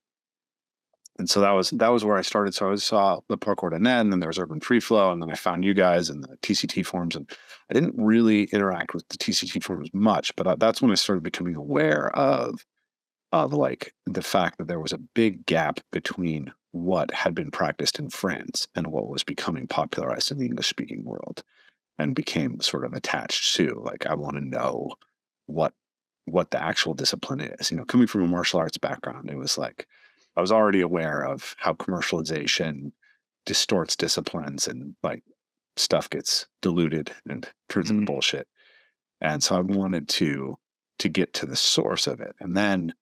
and so that was that was where I started. So I saw the parkour.net, and then there was Urban Free Flow, and then I found you guys and the TCT forums, and I didn't really interact with the TCT forums much, but uh, that's when I started becoming aware of of like the fact that there was a big gap between what had been practiced in France and what was becoming popularized in the English speaking world and became sort of attached to like I want to know what what the actual discipline is. You know, coming from a martial arts background, it was like I was already aware of how commercialization distorts disciplines and like stuff gets diluted and turns into Mhm. bullshit. And so I wanted to to get to the source of it. And then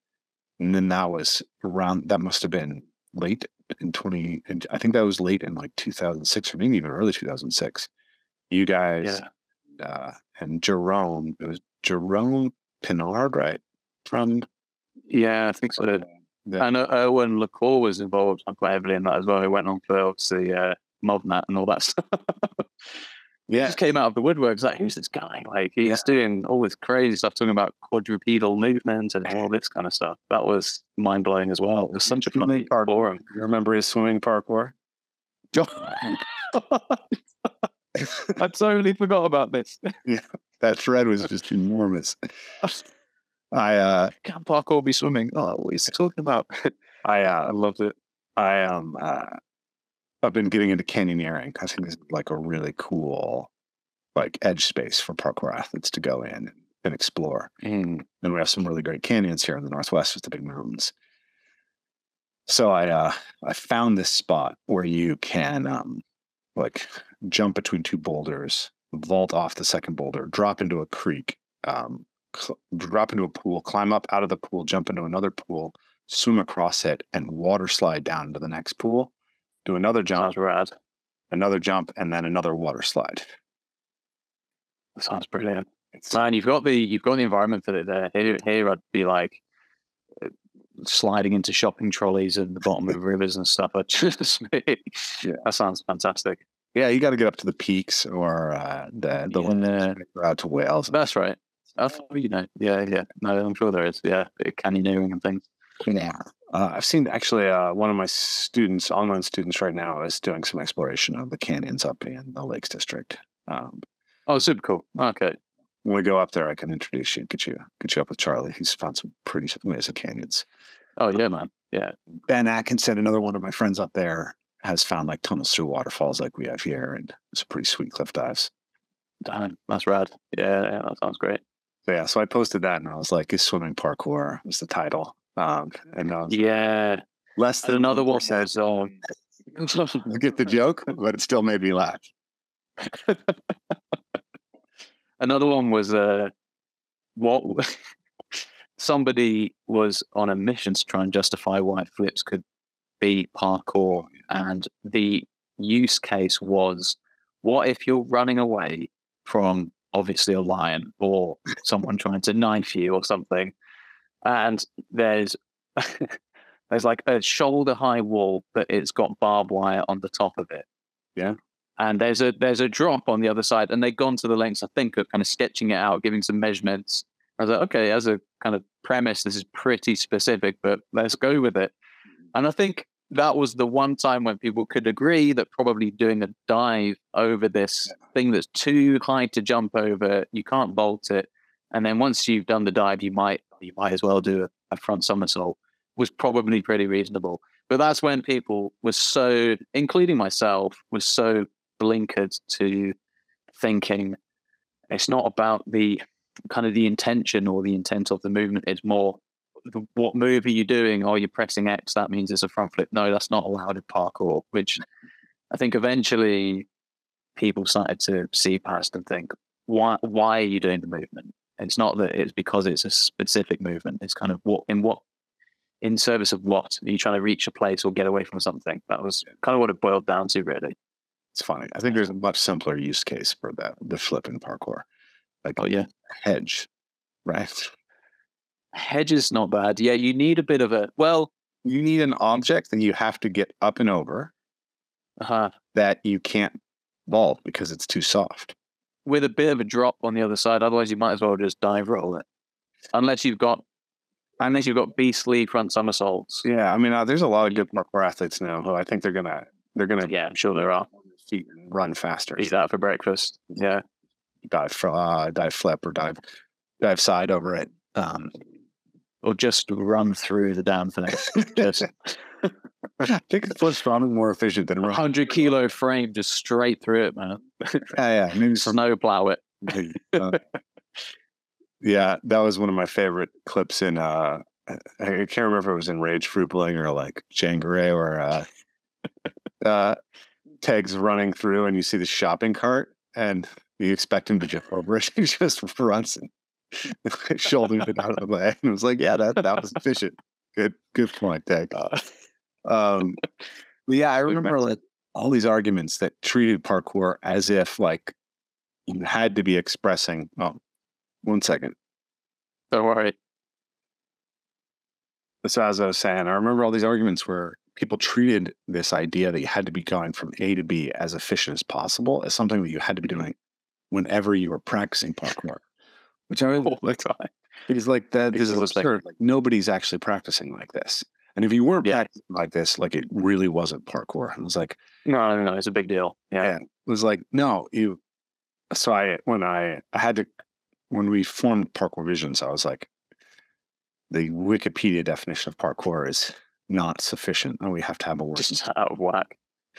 and then that was around that must have been late in 20 and I think that was late in like 2006 or maybe even early 2006. You guys Yeah. uh, and Jerome, it was Jerome Pinard, right? From Yeah, I think so. The, And uh, Erwan Le Corre was involved quite heavily in that as well. He went on for obviously uh, MovNat and all that stuff. He yeah, just came out of the woodworks like, who's this guy? Like, he's Yeah. doing all this crazy stuff, talking about quadrupedal movement and all this kind of stuff. That was mind blowing as well. It was such a fun parkour. forum. you remember his swimming parkour? I totally forgot about this. Yeah, that thread was just enormous. I uh Can't park. parkour be swimming? Oh, what is he talking about? I uh, loved it. I um uh, I've been getting into canyoneering. I think it's like a really cool like edge space for parkour athletes to go in and explore. Mm. and we have some really great canyons here in the northwest with the big mountains. So I uh, I found this spot where you can um, like jump between two boulders, vault off the second boulder, drop into a creek, um, cl- drop into a pool, climb up out of the pool, jump into another pool, swim across it, and water slide down into the next pool. Do another jump, Sounds rad. another jump, and then another water slide. Sounds brilliant. Man, you've got the you've got the environment for it there. Here, here I'd be like uh, sliding into shopping trolleys and the bottom of rivers and stuff. I just, Yeah. that sounds fantastic. Yeah, you got to get up to the peaks or uh, the the Yeah. go out to Wales. That's right. Thought you know. Yeah, yeah. No, I'm sure there is. Yeah, canyoneering and things. Yeah. Uh, I've seen actually uh, one of my students, online students right now, is doing some exploration of the canyons up in the Lakes District. Um, Oh, super cool. Okay. when we go up there, I can introduce you, get you, get you up with Charlie. He's found some pretty amazing canyons. Oh yeah, man. Yeah. Ben Atkinson, another one of my friends up there, has found like tunnels through waterfalls like we have here, and some pretty sweet cliff dives. Damn, that's rad. Yeah, yeah, that sounds great. So yeah, so I posted that, and I was like, "Is swimming parkour?" was the title. Um, and I Yeah. less than Another one said. says, um, get the joke, but it still made me laugh. Another one was uh, what somebody was on a mission to try and justify why flips could be parkour, and the use case was, what if you're running away from obviously a lion or someone trying to knife you or something, and there's there's like a shoulder high wall, but it's got barbed wire on the top of it. Yeah. And there's a there's a drop on the other side, and they've gone to the lengths, I think, of kind of sketching it out, giving some measurements. I was like, okay, as a kind of premise, this is pretty specific, but let's go with it. And I think that was the one time when people could agree that probably doing a dive over this thing that's too high to jump over, you can't bolt it. And then once you've done the dive, you might you might as well do a, a front somersault was probably pretty reasonable. But that's when people were so, including myself, was so blinkered to thinking it's not about the kind of the intention or the intent of the movement. It's more the, what move are you doing? Oh, you're pressing X. That means it's a front flip. No, that's not allowed in parkour. Which I think eventually people started to see past and think, why? Why are you doing the movement? It's not that it's because it's a specific movement. It's kind of what in what in service of what are you trying to reach a place or get away from something? That was kind of what it boiled down to, really. It's funny. I think there's a much simpler use case for that the flip in parkour, like Oh yeah, hedge, right? Hedge is not bad. Yeah, you need a bit of a well. You need an object that you have to get up and over Uh-huh. that you can't vault because it's too soft. with a bit of a drop on the other side. Otherwise, you might as well just dive roll it, unless you've got unless you've got beastly front somersaults. Yeah, I mean, uh, there's a lot of good parkour athletes now who I think they're gonna they're gonna Yeah, I'm sure there are. feet and run faster. Eat that for breakfast. Yeah, Dive uh, dive flip or dive dive side over it. Um, or just run through the damn thing. Just I think it's less running more efficient than running. hundred kilo frame, just straight through it, man. Yeah, yeah. Maybe some Snow plow it. Uh, yeah, that was one of my favorite clips in uh I can't remember if it was in Rage Fruitling or like Jangaray or uh uh Teg's running through and you see the shopping cart and you expect him to jump over it. He just runs and shoulders it out of the way. And it was like, yeah, that that was efficient. Good good point, Teg. Um but yeah, I remember like all these arguments that treated parkour as if like you had to be expressing oh one second. Don't worry. So as I was saying, I remember all these arguments where people treated this idea that you had to be going from A to B as efficient as possible as something that you had to be doing whenever you were practicing parkour. Which I was like, because like that this is Because, like- absurd. Like nobody's actually practicing like this. And if you weren't Yeah. practicing like this, like it really wasn't parkour. And it was like, No, no, no. It's a big deal. Yeah. yeah, it was like, no, you. So I, when I, I had to, when we formed Parkour Visions, I was like, the Wikipedia definition of parkour is not sufficient, and we have to have a word. Just out of whack.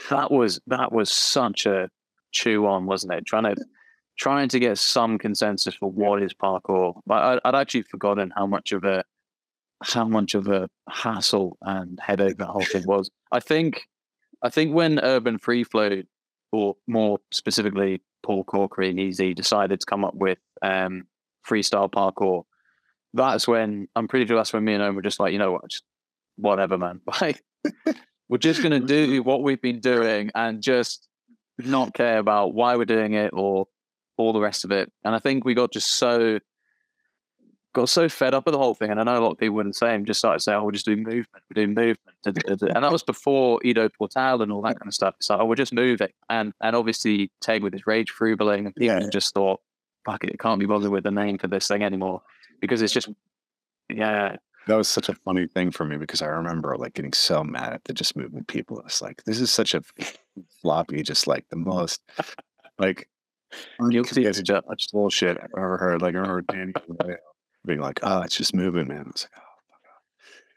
That was that was such a chew on, wasn't it? Trying to trying to get some consensus for what is parkour. But I, I'd actually forgotten how much of a how much of a hassle and headache that whole thing was. I think I think when Urban Free Flow, or more specifically Paul Corkery and Easy, decided to come up with um, freestyle parkour, that's when I'm pretty sure that's when me and Owen were just like, you know what, just whatever, man. Like we're just gonna do what we've been doing and just not care about why we're doing it or all the rest of it. And I think we got just so got so fed up with the whole thing. And I know a lot of people wouldn't say and just started saying, Oh, we're just doing movement, we're doing movement. da, da, da, da." And that was before Ido Portal and all that kind of stuff. So oh, we're just moving. And and obviously Teg with his rage frubeling and people Yeah. just thought, fuck it, can't be bothered with the name for this thing anymore. Because it's just yeah, That was such a funny thing for me because I remember like getting so mad at the just movement people. It's like this is such a floppy, just like the most like guilty as uncommitted judged. bullshit I've ever heard. Like I remember Danny being like, "Oh, it's just moving, man." I was like, "Oh, fuck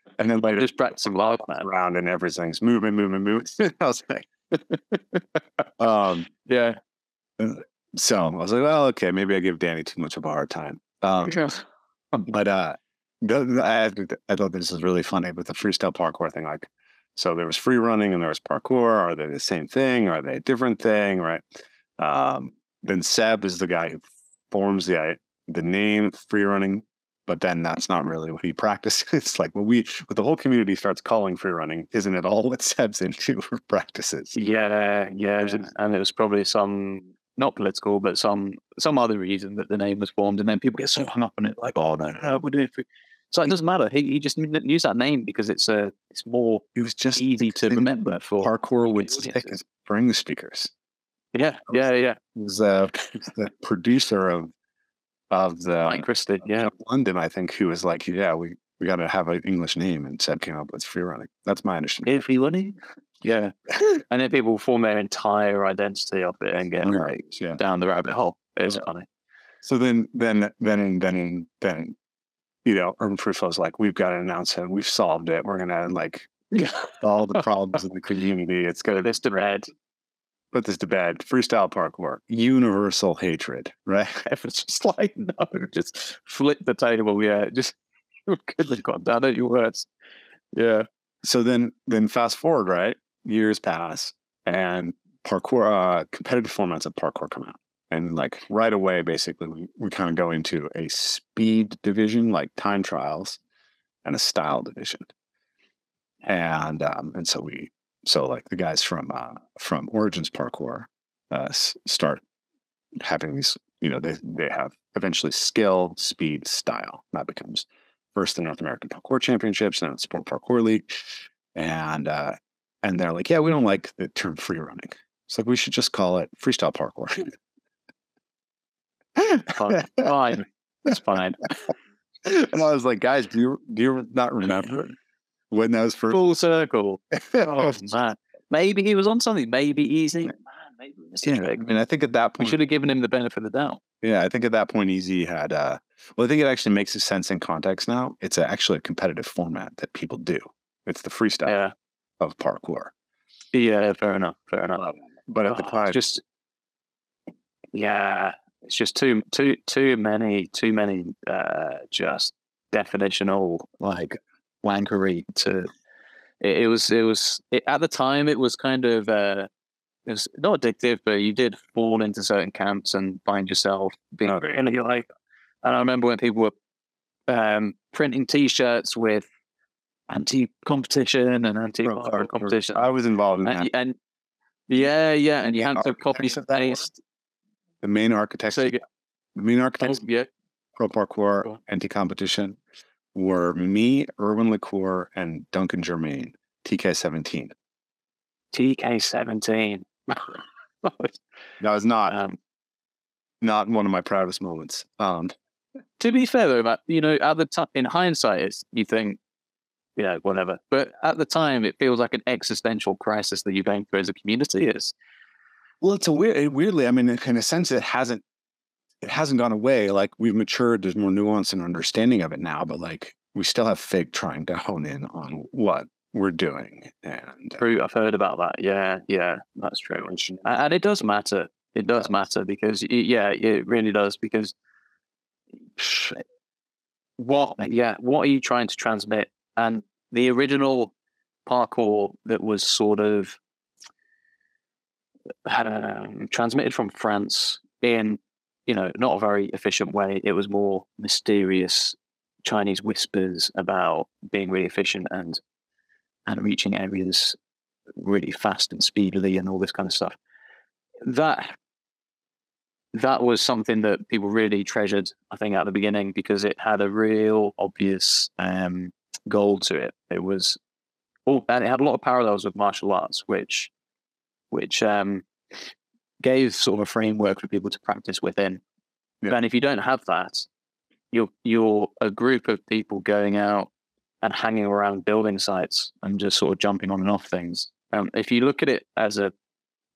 off." And then later, Just practicing man. around and everything's moving, moving, moving. I was like, um, Yeah. so I was like, well, okay, maybe I give Danny too much of a hard time. Um, but uh, I, I thought this was really funny with the freestyle parkour thing. Like, so there was free running and there was parkour. Are they the same thing? Are they a different thing? Right. Um, then Seb is the guy who forms the the name free running, but then that's not really what he practices. It's like when we, when the whole community starts calling free running, isn't it all what Seb's into for practices? Yeah, yeah, it was- Yeah. and it was probably some not political, but some some other reason that the name was formed, and then people get so hung up on it, like, oh no, no, no we're doing. For... So it doesn't matter. He, he just used that name because it's a it's more It was just easy to remember for parkour would stick as for English speakers. Yeah, yeah, yeah. was uh, the producer of of the Mike Christie, yeah, London, I think, who was like, "Yeah, we we got to have an English name," and Seb came up with free running. That's my understanding. everybody, yeah, and then people form their entire identity of it and get like yeah. down the rabbit hole. It's Yeah. funny. So then, then, then, then, then, you know, Urban Free Flow's like, we've got to announce it. We've solved it. We're gonna like all the problems in the community. It's gonna list to red. Put this to bed. Freestyle parkour, universal hatred, right? If it's just like no, just flip the table. Yeah, just couldn't have gone down any worse. Yeah, so then then fast forward right years pass and parkour uh, competitive formats of parkour come out and like right away basically we, we kind of go into a speed division like time trials and a style division and um and so we so like the guys from uh from origins parkour uh start having these you know they they have eventually skill speed style that becomes first the north american parkour championships then sport parkour league and uh and they're like yeah we don't like the term free running it's like we should just call it freestyle parkour fine, fine. It's fine. and i was like guys do you do you not remember when that was first Full circle. Oh man, maybe he was on something. Maybe easy. Man, maybe yeah, I mean, I think at that point we should have given him the benefit of the doubt. yeah, I think at that point, Easy had. uh Well, I think it actually makes a sense in context now. It's a, actually a competitive format that people do. It's the freestyle Yeah, of parkour. yeah, fair enough, fair enough. But at the Oh, time, just yeah, it's just too too too many too many uh just definitional like wankery to it, it was it was it, at the time it was kind of uh it was not addictive but you did fall into certain camps and find yourself being Oh. really like and I remember when people were um printing t-shirts with anti-competition and anti-parkour competition. I was involved in that. and, and yeah, yeah, and you had to copy of that the main architects, So you the main oh, architects yeah, pro parkour anti competition were me, Erwan Le Corre, and Duncan Germain, TK17. TK seventeen. That was not um, not one of my proudest moments. Um, to be fair though, Matt, you know, at the time, in hindsight, it's you think, you know, whatever. But at the time, it feels like an existential crisis that you're going through as a community. Is well, it's a weird, weirdly. I mean, in a sense, it hasn't it hasn't gone away. Like we've matured. There's more nuance and understanding of it now. But like we still have fake trying to hone in on what we're doing, and true. I've heard about that. Yeah, yeah, that's true. And, it does matter. It does matter because yeah, it really does because what yeah, what are you trying to transmit? And the original parkour that was sort of um, transmitted from France in you know not a very efficient way. It was more mysterious Chinese whispers about being really efficient and and reaching areas really fast and speedily and all this kind of stuff. That that was something that people really treasured, I think, at the beginning because it had a real obvious um, goal to it. It was oh, and it had a lot of parallels with martial arts, which which um, gave sort of a framework for people to practice within. Yeah. And if you don't have that, you're you're a group of people going out and hanging around building sites and just sort of jumping on and off things. Um, if you look at it as a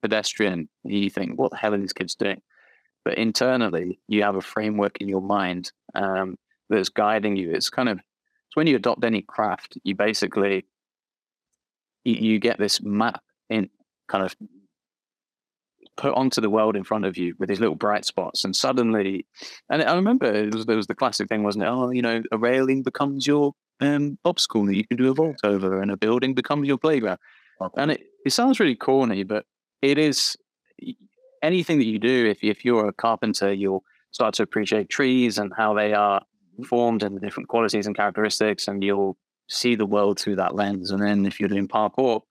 pedestrian, you think, "What the hell are these kids doing?" But internally, you have a framework in your mind um, that's guiding you. It's kind of it's when you adopt any craft, you basically you, you get this map in kind of put onto the world in front of you with these little bright spots, and suddenly, and I remember it was, there was the classic thing, wasn't it? Oh, you know, a railing becomes your um, obstacle that you can do a vault over, and a building becomes your playground. And it, it sounds really corny, but it is anything that you do. If if you're a carpenter, you'll start to appreciate trees and how they are formed and the different qualities and characteristics, and you'll see the world through that lens. And then if you're doing parkour,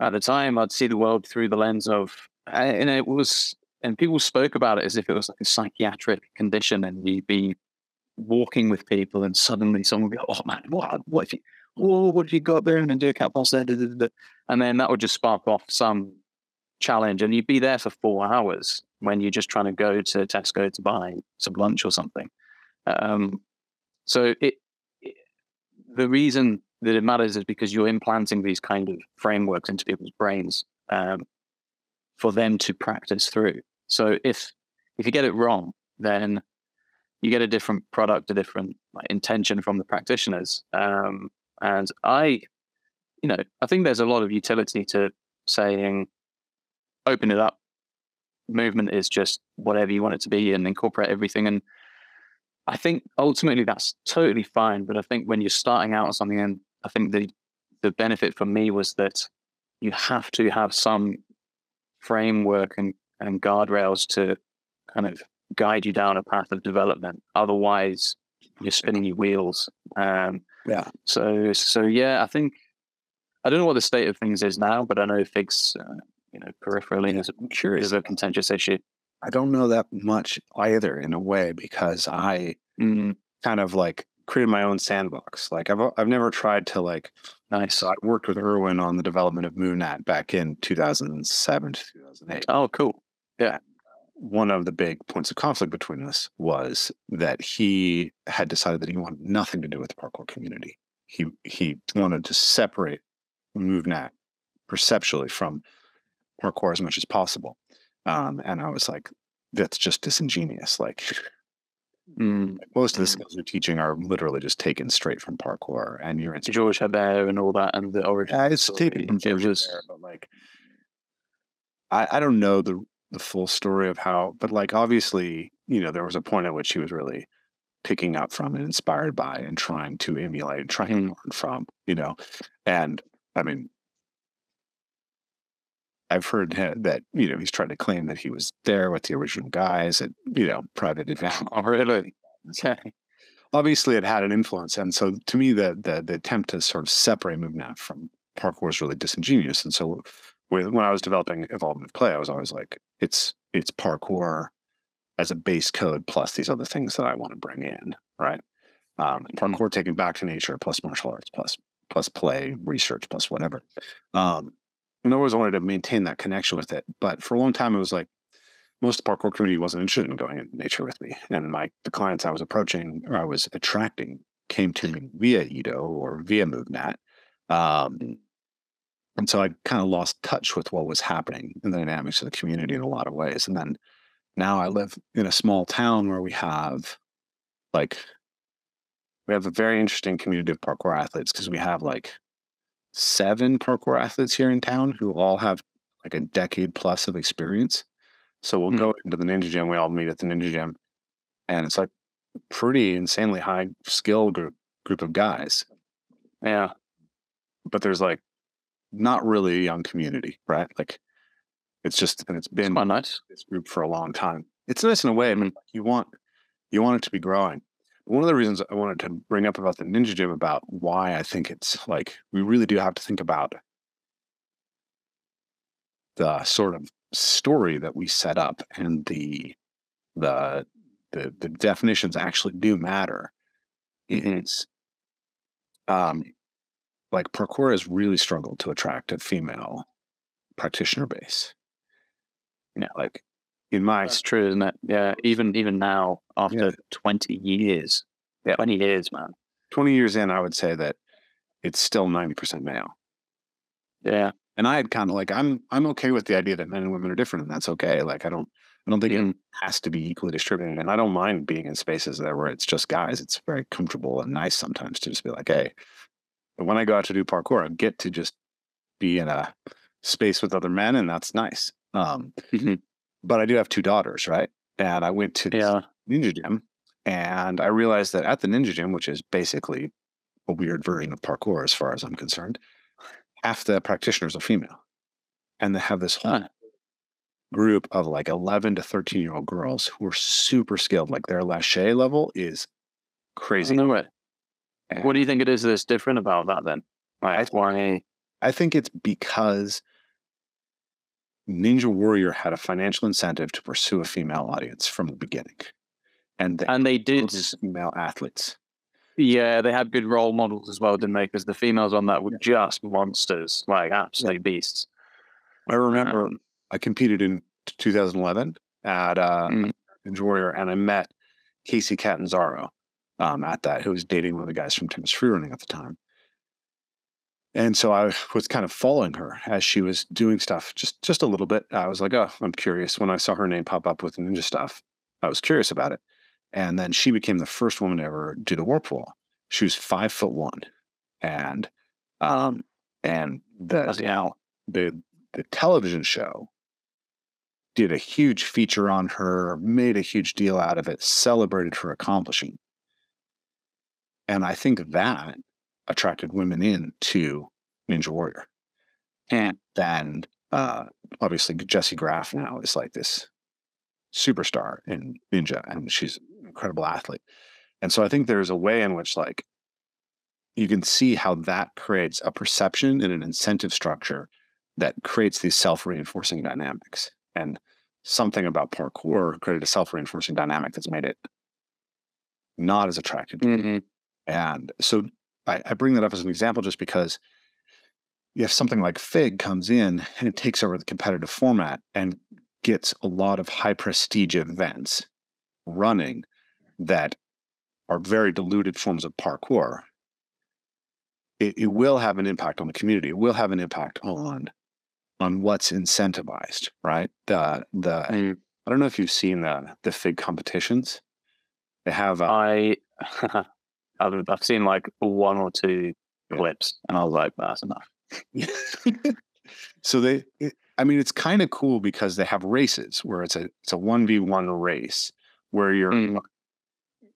at the time, I'd see the world through the lens of, and it was, and people spoke about it as if it was like a psychiatric condition, and you'd be walking with people, and suddenly someone would go, "Oh man, what? What if you? Oh, what have you got there?" And do a cat pass there, and then that would just spark off some challenge, and you'd be there for four hours when you're just trying to go to Tesco to buy some lunch or something. Um, so it, it, the reason that it matters is because you're implanting these kind of frameworks into people's brains um, for them to practice through. So if if you get it wrong, then you get a different product, a different like, intention from the practitioners. Um, and I, you know, I think there's a lot of utility to saying, open it up. Movement is just whatever you want it to be, and incorporate everything. And I think ultimately that's totally fine. But I think when you're starting out on something, and I think the the benefit for me was that you have to have some framework and, and guardrails to kind of guide you down a path of development. Otherwise, you're spinning your wheels. Um, Yeah. So so yeah, I think I don't know what the state of things is now, but I know FIG's, uh, you know, peripherally is, I'm a, curious. is a contentious issue. I don't know that much either in a way because I Mm, kind of like created my own sandbox. Like I've I've never tried to like nice. so I worked with Erwan on the development of MovNat back in 2007 to 2008. Oh, cool. Yeah. One of the big points of conflict between us was that he had decided that he wanted nothing to do with the parkour community. He he wanted to separate MovNat perceptually from parkour as much as possible. Um, and I was like, that's just disingenuous. Like Mm. most of the Mm. skills you're teaching are literally just taken straight from parkour, and you're in Georges Hébert and all that, and the origin. Yeah, it's taken from Georges Hébert, but like I, I don't know the the full story of how, but like obviously, you know, there was a point at which he was really picking up from and inspired by and trying to emulate, and trying to learn from, you know. And I mean I've heard that, you know, he's trying to claim that he was there with the original guys at, you know, private event. Oh, really? Okay. obviously it had an influence. And so to me, the the, the attempt to sort of separate MovNat from parkour is really disingenuous. And so with, when I was developing Evolve Move Play, I was always like, it's it's parkour as a base code plus these other things that I want to bring in, right? Um, parkour taken back to nature plus martial arts plus plus play, research plus whatever. Um, and I always wanted to maintain that connection with it. But for a long time, it was like most parkour community wasn't interested in going into nature with me. And my the clients I was approaching or I was attracting came to me via Ido or via MovNat. Um, and so I kind of lost touch with what was happening in the dynamics of the community in a lot of ways. And then now I live in a small town where we have like we have a very interesting community of parkour athletes because we have like seven parkour athletes here in town who all have like a decade plus of experience. So we'll Hmm. go into the ninja gym. We all meet at the ninja gym, and it's like pretty insanely high skill group group of guys. Yeah. But there's like not really a young community, right? Like it's just and it's It's been quite nice. this group for a long time. It's nice in a way. I mean, you want you want it to be growing. One of the reasons I wanted to bring up about the Ninja Gym about why I think it's like we really do have to think about the sort of story that we set up and the the the, the definitions actually do matter. It's um like parkour has really struggled to attract a female practitioner base. Yeah, like in my That's true, isn't it? Yeah. Even even now, after Yeah. twenty years. Yeah. Twenty years, man. 20 years in, I would say that it's still 90% male. Yeah. And I had kind of like, I'm I'm okay with the idea that men and women are different, and that's okay. Like I don't I don't think it has to be equally distributed. And I don't mind being in spaces there where it's just guys. It's very comfortable and nice sometimes to just be like, hey, but when I go out to do parkour, I get to just be in a space with other men, and that's nice. Um, Mhm. But I do have two daughters, right? And I went to this Yeah. ninja gym and I realized that at the ninja gym, which is basically a weird version of parkour as far as I'm concerned, half the practitioners are female. And they have this whole Ah. group of like 11 to 13 year old girls who are super skilled. Like their lache level is crazy. No way. What do you think it is that's different about that then? Like why? I think it's because Ninja Warrior had a financial incentive to pursue a female audience from the beginning. And they And they did. female athletes. Yeah, they had good role models as well, didn't they? Because the females on that were just monsters, like absolute beasts. I remember I competed in 2011 at uh, Mm. Ninja Warrior, and I met Kacy Catanzaro um, at that, who was dating one of the guys from Tempest Free Running at the time. And so I was kind of following her as she was doing stuff, just just a little bit. I was like, oh, I'm curious. When I saw her name pop up with ninja stuff, I was curious about it. And then she became the first woman to ever do the warp wall. She was five foot one, and um, and the Bloody hell. the the television show did a huge feature on her, made a huge deal out of it, celebrated her accomplishing. And I think that attracted women in to Ninja Warrior. And then uh, obviously Jessie Graff now is like this superstar in Ninja, and she's an incredible athlete. And so I think there's a way in which like you can see how that creates a perception and an incentive structure that creates these self-reinforcing dynamics. And something about parkour created a self-reinforcing dynamic that's made it not as attractive. Mhm. And so I, I bring that up as an example just because if something like FIG comes in and it takes over the competitive format and gets a lot of high prestige events running that are very diluted forms of parkour, it, it will have an impact on the community. It will have an impact on on what's incentivized, right? The the Mm. I don't know if you've seen the the FIG competitions. They have uh, I I've, I've seen like one or two Yeah. clips, and I was like, "That's enough." so they it, I mean it's kind of cool because they have races where it's a it's a 1v1 race where you're Mm.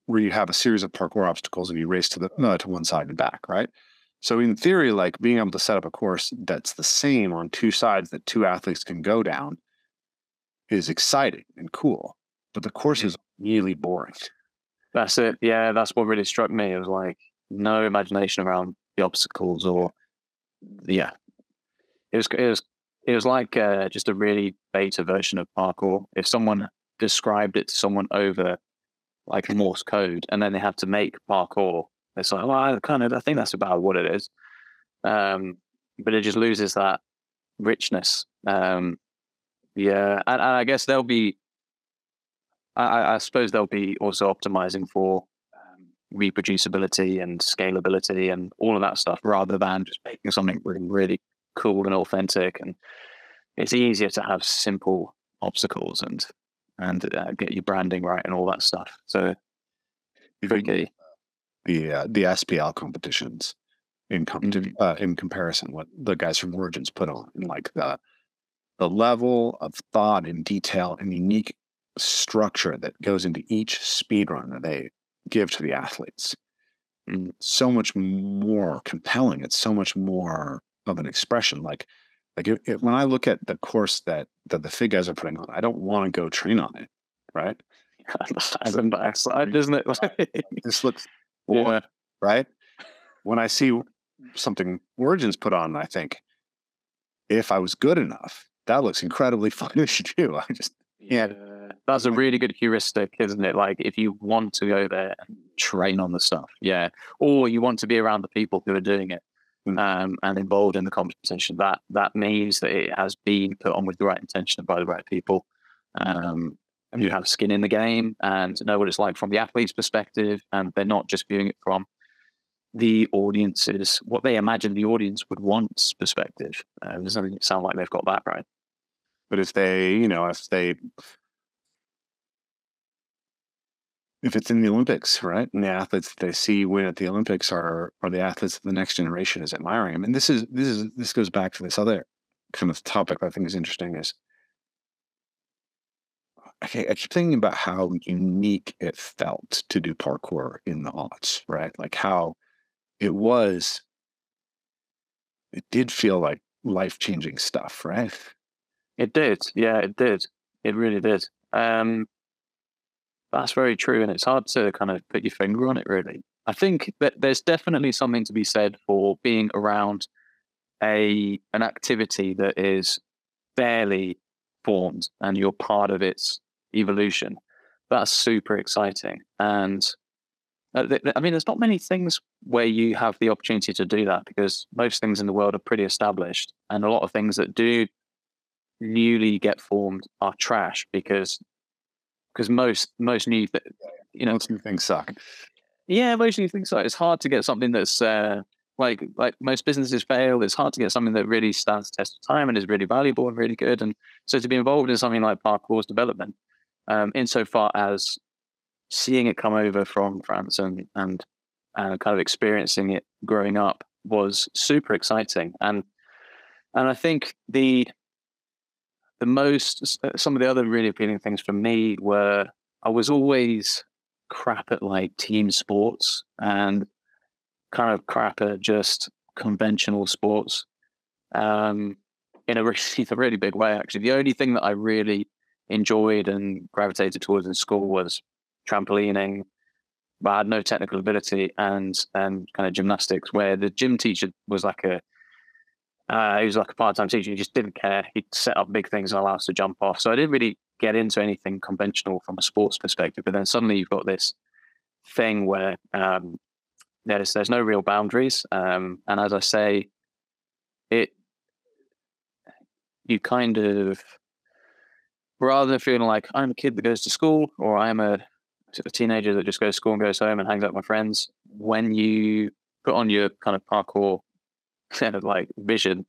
where you have a series of parkour obstacles and you race to the to one side and back, right? So in theory, like being able to set up a course that's the same on two sides that two athletes can go down is exciting and cool. But the course Mm. is really boring. That's it. Yeah, that's what really struck me. It was like no imagination around the obstacles, or yeah, it was it was it was like uh, just a really beta version of parkour. If someone described it to someone over like Morse code, and then they have to make parkour, it's like, well, I kind of I think that's about what it is. Um, but it just loses that richness. Um, yeah, and, and I guess there'll be I- I, suppose they'll be also optimizing for um, reproducibility and scalability and all of that stuff rather than just making something really, really cool and authentic. And it's easier to have simple obstacles and and uh, get your branding right and all that stuff. So pretty the uh, the SPL competitions in com- Mhm. uh, in comparison what the guys from Origins put on and like the the level of thought and detail and unique structure that goes into each speed run that they give to the athletes Mm. so much more compelling it's so much more of an expression like like it, it- when i look at the course that that the FIG guys are putting on i don't want to go train on it right as an backside, isn't it? this looks yeah. right? When I see something Origins put on, I think, if I was good enough, that looks incredibly fun to do. I just Yeah, that's a really good heuristic, isn't it? Like if you want to go there and train on the stuff, yeah, or you want to be around the people who are doing it Mm. um, and involved in the competition, that that means that it has been put on with the right intention by the right people. Um, and you have skin in the game and know what it's like from the athlete's perspective, and they're not just viewing it from the audience's what they imagine the audience would want's perspective. Uh, does doesn't sound like they've got that right. but if they, you know, if they if it's in the Olympics, right? And the athletes that they see win at the Olympics are are the athletes that the next generation is admiring. And this is this is this goes back to this other kind of topic that I think is interesting is okay, I keep thinking about how unique it felt to do parkour in the aughts, right? Like how it was it did feel like life changing stuff, right? It did. Yeah, it did. It really did. Um, that's very true. And it's hard to kind of put your finger on it, really. I think that there's definitely something to be said for being around a an activity that is fairly formed and you're part of its evolution. That's super exciting. And uh, I mean, there's not many things where you have the opportunity to do that because most things in the world are pretty established, and a lot of things that do newly get formed are trash because because most most new th- you know Most new things suck. yeah most new things suck. it's hard to get something that's uh like like most businesses fail it's hard to get something that really stands the test of time and is really valuable and really good and so to be involved in something like parkour's development um insofar as seeing it come over from france and and and kind of experiencing it growing up was super exciting and and i think the the most uh, some of the other really appealing things for me were I was always crap at like team sports and kind of crap at just conventional sports um, in a really, a really big way. Actually, the only thing that I really enjoyed and gravitated towards in school was trampolining. But I had no technical ability and and kind of gymnastics, where the gym teacher was like a uh, he was like a part-time teacher. He just didn't care. He'd set up big things and allow us to jump off. So I didn't really get into anything conventional from a sports perspective. But then suddenly you've got this thing where um, there's there's no real boundaries. Um, and as I say, it you kind of rather than feeling like I'm a kid that goes to school or I'm a, a teenager that just goes to school and goes home and hangs out with my friends. When you put on your kind of parkour like vision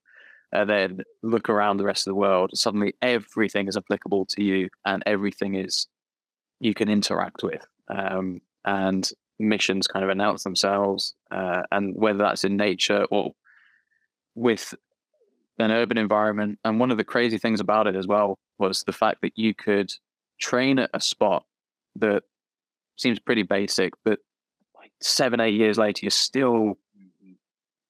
and then look around the rest of the world, suddenly everything is applicable to you and everything is you can interact with. Um, and missions kind of announce themselves, uh, and whether that's in nature or with an urban environment. And one of the crazy things about it as well was the fact that you could train at a spot that seems pretty basic, but like seven, eight years later, you're still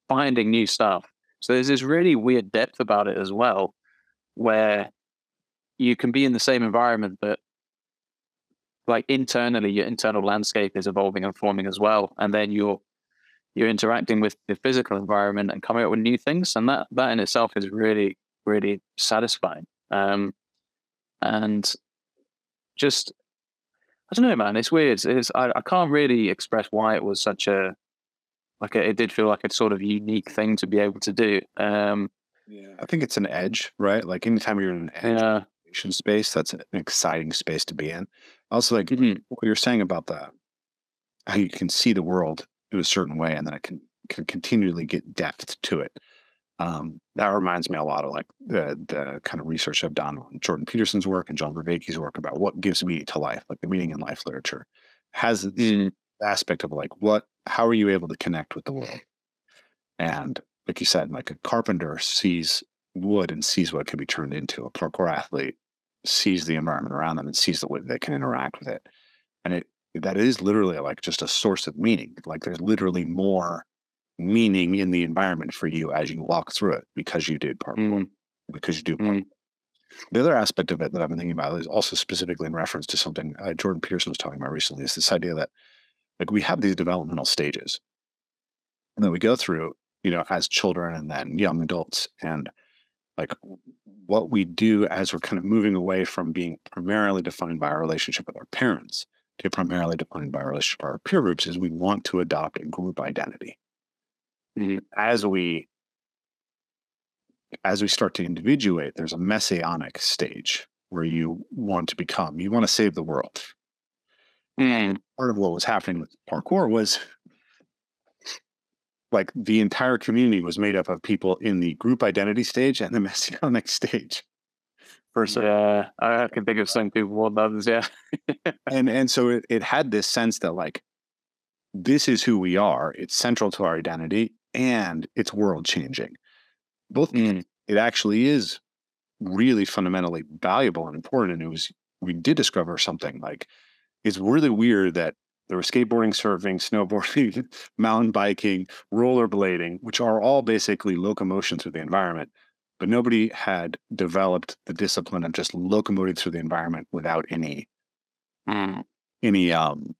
finding new stuff. So there's this really weird depth about it as well, where you can be in the same environment, but like internally, your internal landscape is evolving and forming as well, and then you're you're interacting with the physical environment and coming up with new things, and that that in itself is really really satisfying. Um, and just I don't know, man. It's weird. It's I, I can't really express why it was such a like a, it did feel like a sort of unique thing to be able to do. Um, yeah, I think it's an edge, right? Like anytime you're in an edge yeah, space, that's an exciting space to be in. Also, like Mhm. what you're saying about the how you can see the world in a certain way, and then it can can continually get depth to it. Um, that reminds me a lot of like the the kind of research I've done on Jordan Peterson's work and John Vervaeke's work about what gives meaning to life, like the meaning in life literature has Mm, aspect of like what how are you able to connect with the world? And like you said like a carpenter sees wood and sees what it can be turned into a parkour athlete sees the environment around them and sees the way they can interact with it. And it that is literally like just a source of meaning like there's literally more meaning in the environment for you as you walk through it because you did parkour mm, because you do parkour. The other aspect of it that I've been thinking about is also specifically in reference to something uh, Jordan Peterson was talking about recently is this idea that like we have these developmental stages and then we go through, you know, as children and then young adults. And like what we do as we're kind of moving away from being primarily defined by our relationship with our parents to primarily defined by our relationship with our peer groups is we want to adopt a group identity. Mhm. As we as we start to individuate, there's a messianic stage where you want to become, you want to save the world. Mm, Part of what was happening with parkour was like the entire community was made up of people in the group identity stage and the messianic stage. Certain. yeah. I can think of some people more than others. Yeah, and and so it, it had this sense that like this is who we are it's central to our identity and it's world changing both Mm, it actually is really fundamentally valuable and important and it was we did discover something like it's really weird that there was skateboarding surfing snowboarding mountain biking rollerblading which are all basically locomotion through the environment but nobody had developed the discipline of just locomoting through the environment without any mm, any um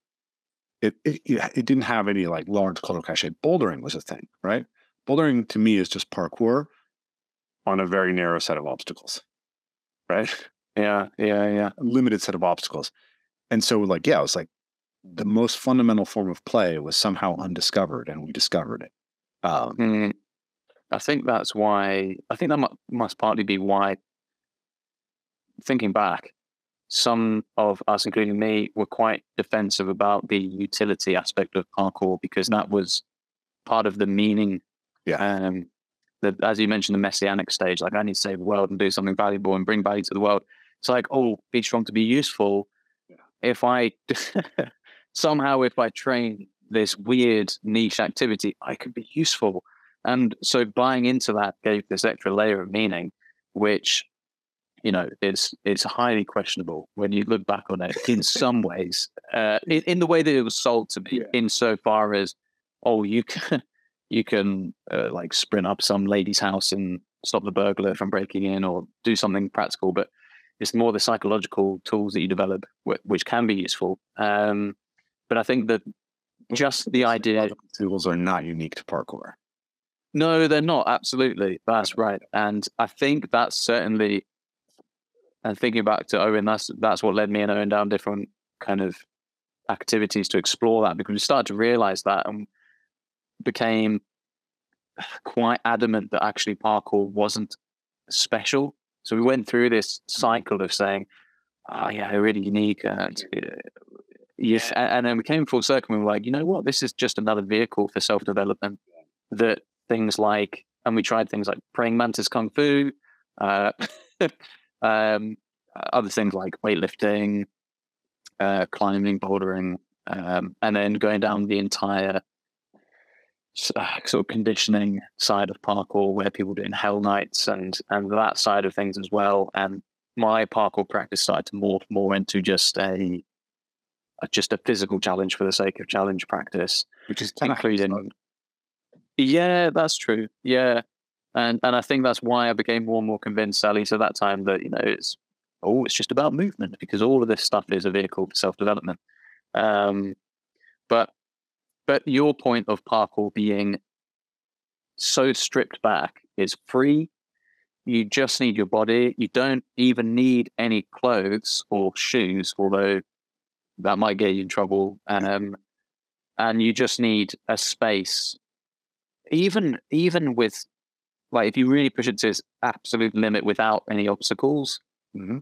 it, it it didn't have any like large color cachet. Bouldering was a thing, right? Bouldering to me is just parkour on a very narrow set of obstacles, right? yeah, yeah, yeah. A limited set of obstacles. And so like, yeah, it was like the most fundamental form of play was somehow undiscovered and we discovered it. Um, Mm. I think that's why. I think that mu- must partly be why. Thinking back, some of us, including me, were quite defensive about the utility aspect of parkour because that was part of the meaning. Yeah. Um, the, as you mentioned, the messianic stage, like I need to save the world and do something valuable and bring value to the world. It's like, oh, be strong to be useful. If I somehow, if I train this weird niche activity, I could be useful. And so buying into that gave this extra layer of meaning, which, you know, is it's highly questionable when you look back on it in some ways, uh, in, in the way that it was sold to me, Yeah. insofar as, oh, you can you can uh, like sprint up some lady's house and stop the burglar from breaking in or do something practical, but it's more the psychological tools that you develop wh- which can be useful. Um, but I think that just the idea tools are not unique to parkour. no, they're not. Absolutely, that's right. And I think that's certainly. And thinking back to Owen, that's that's what led me and Owen down different kind of activities to explore that because we started to realize that and became quite adamant that actually parkour wasn't special. So we went through this cycle of saying, "Oh yeah, really unique," and uh, yes, and then we came full circle and we were like, you know what, this is just another vehicle for self development that things like and we tried things like praying mantis kung fu, uh, um, other things like weightlifting, uh, climbing, bouldering, um, and then going down the entire uh, sort of conditioning side of parkour, where people doing hell nights and and that side of things as well. And my parkour practice started to morph more into just a, a just a physical challenge for the sake of challenge practice, which is including. Yeah, that's true. Yeah, and and I think that's why I became more and more convinced, at least at that time, that you know it's oh, it's just about movement because all of this stuff is a vehicle for self development. Um, but but your point of parkour being so stripped back is free. You just need your body. You don't even need any clothes or shoes, although that might get you in trouble. Um, and you just need a space. Even even with like if you really push it to its absolute limit without any obstacles, mm-hmm.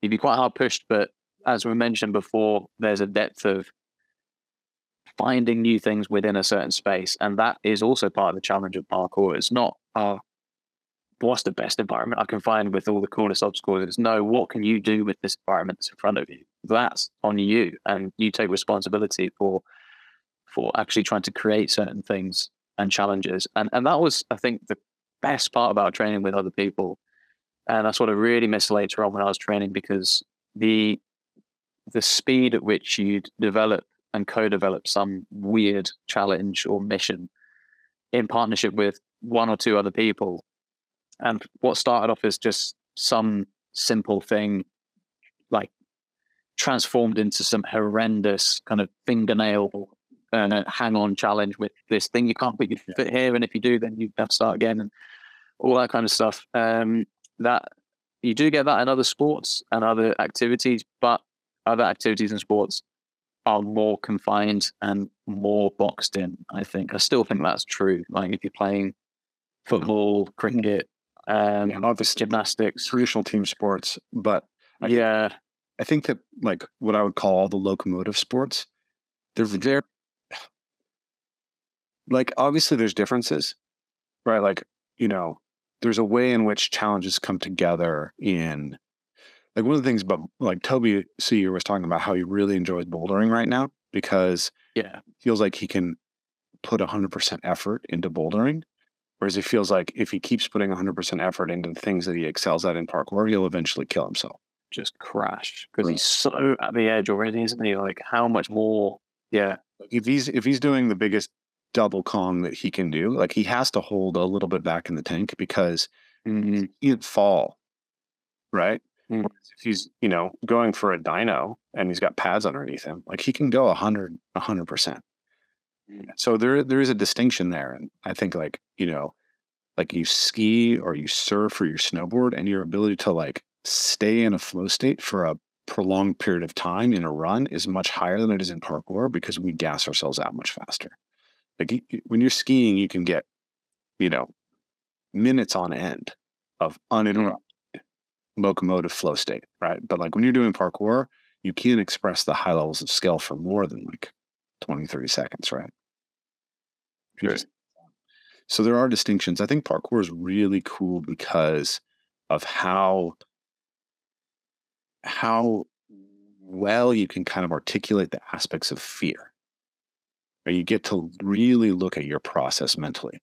you'd be quite hard pushed. But as we mentioned before, there's a depth of finding new things within a certain space. And that is also part of the challenge of parkour. It's not, uh, what's the best environment I can find with all the coolest obstacles? It's no, what can you do with this environment that's in front of you? That's on you. And you take responsibility for for actually trying to create certain things and challenges. And and that was, I think, the best part about training with other people. And that's what I really missed later on when I was training because the the speed at which you develop and co-develop some weird challenge or mission in partnership with one or two other people. And what started off as just some simple thing, like transformed into some horrendous kind of fingernail uh, hang-on challenge with this thing you can't put your foot here, and if you do, then you have to start again, and all that kind of stuff. Um, that you do get that in other sports and other activities, but other activities and sports are more confined and more boxed in. I think I still think that's true. Like if you're playing football, cricket, um, yeah, obviously gymnastics, traditional team sports, but I, yeah, I think that like what I would call all the locomotive sports, they're very like obviously there's differences, right? Like you know, there's a way in which challenges come together in like one of the things about like Toby Segar was talking about how he really enjoys bouldering right now because yeah, feels like he can put 100% effort into bouldering. Whereas he feels like if he keeps putting 100% effort into the things that he excels at in parkour, he'll eventually kill himself. Just crash because right. he's so at the edge already, isn't he? Like how much more? Yeah. If he's if he's doing the biggest double Kong that he can do, like he has to hold a little bit back in the tank because mm-hmm. he can't fall, right? Mm. If he's, you know, going for a dyno and he's got pads underneath him, like he can go a hundred, a hundred percent. Mm. So there, there is a distinction there. And I think like, you know, like you ski or you surf or you snowboard and your ability to like stay in a flow state for a prolonged period of time in a run is much higher than it is in parkour because we gas ourselves out much faster. Like when you're skiing, you can get, you know, minutes on end of uninterrupted locomotive flow state, right? But like when you're doing parkour, you can't express the high levels of skill for more than like 20, 30 seconds, right? Sure. So there are distinctions. I think parkour is really cool because of how how well you can kind of articulate the aspects of fear. Or you get to really look at your process mentally.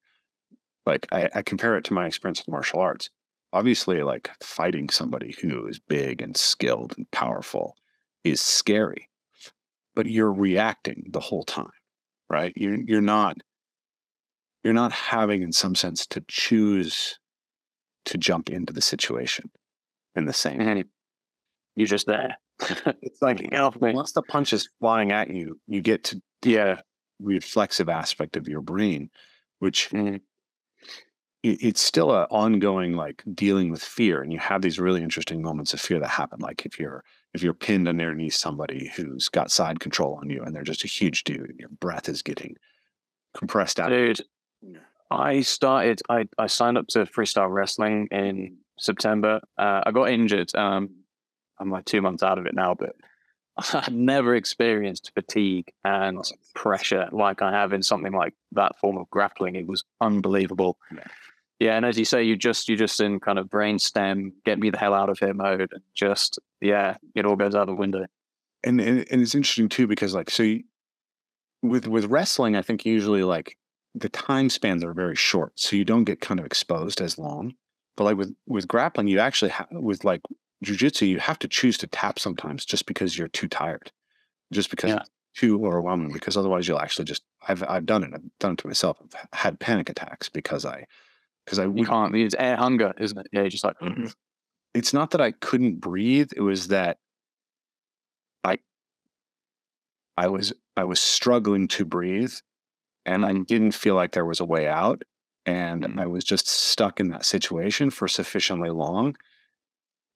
Like I, I compare it to my experience with martial arts obviously like fighting somebody who is big and skilled and powerful is scary but you're reacting the whole time right? You're, you're not you're not having in some sense to choose to jump into the situation in the same and you're just there. It's like you know, once the punch is flying at you you get to yeah reflexive aspect of your brain which mm-hmm it's still an ongoing like dealing with fear and you have these really interesting moments of fear that happen like if you're if you're pinned underneath somebody who's got side control on you and they're just a huge dude and your breath is getting compressed out dude i started i i signed up to freestyle wrestling in september uh, i got injured um i'm like two months out of it now but i had never experienced fatigue and pressure like i have in something like that form of grappling it was unbelievable. Yeah Yeah, and as you say, you just you just in kind of brainstem, get me the hell out of here mode, and just yeah, it all goes out the window. And and, and it's interesting too because like so you, with with wrestling, I think usually like the time spans are very short, so you don't get kind of exposed as long. But like with with grappling, you actually ha- with like jujitsu, you have to choose to tap sometimes just because you're too tired, just because Yeah. too overwhelming. Because otherwise, you'll actually just I've I've done it. I've done it to myself. I've had panic attacks because I because I can't. It's air hunger, isn't it? Yeah, you're just like it's not that I couldn't breathe. It was that I I was I was struggling to breathe and I didn't feel like there was a way out. And Mhm. I was just stuck in that situation for sufficiently long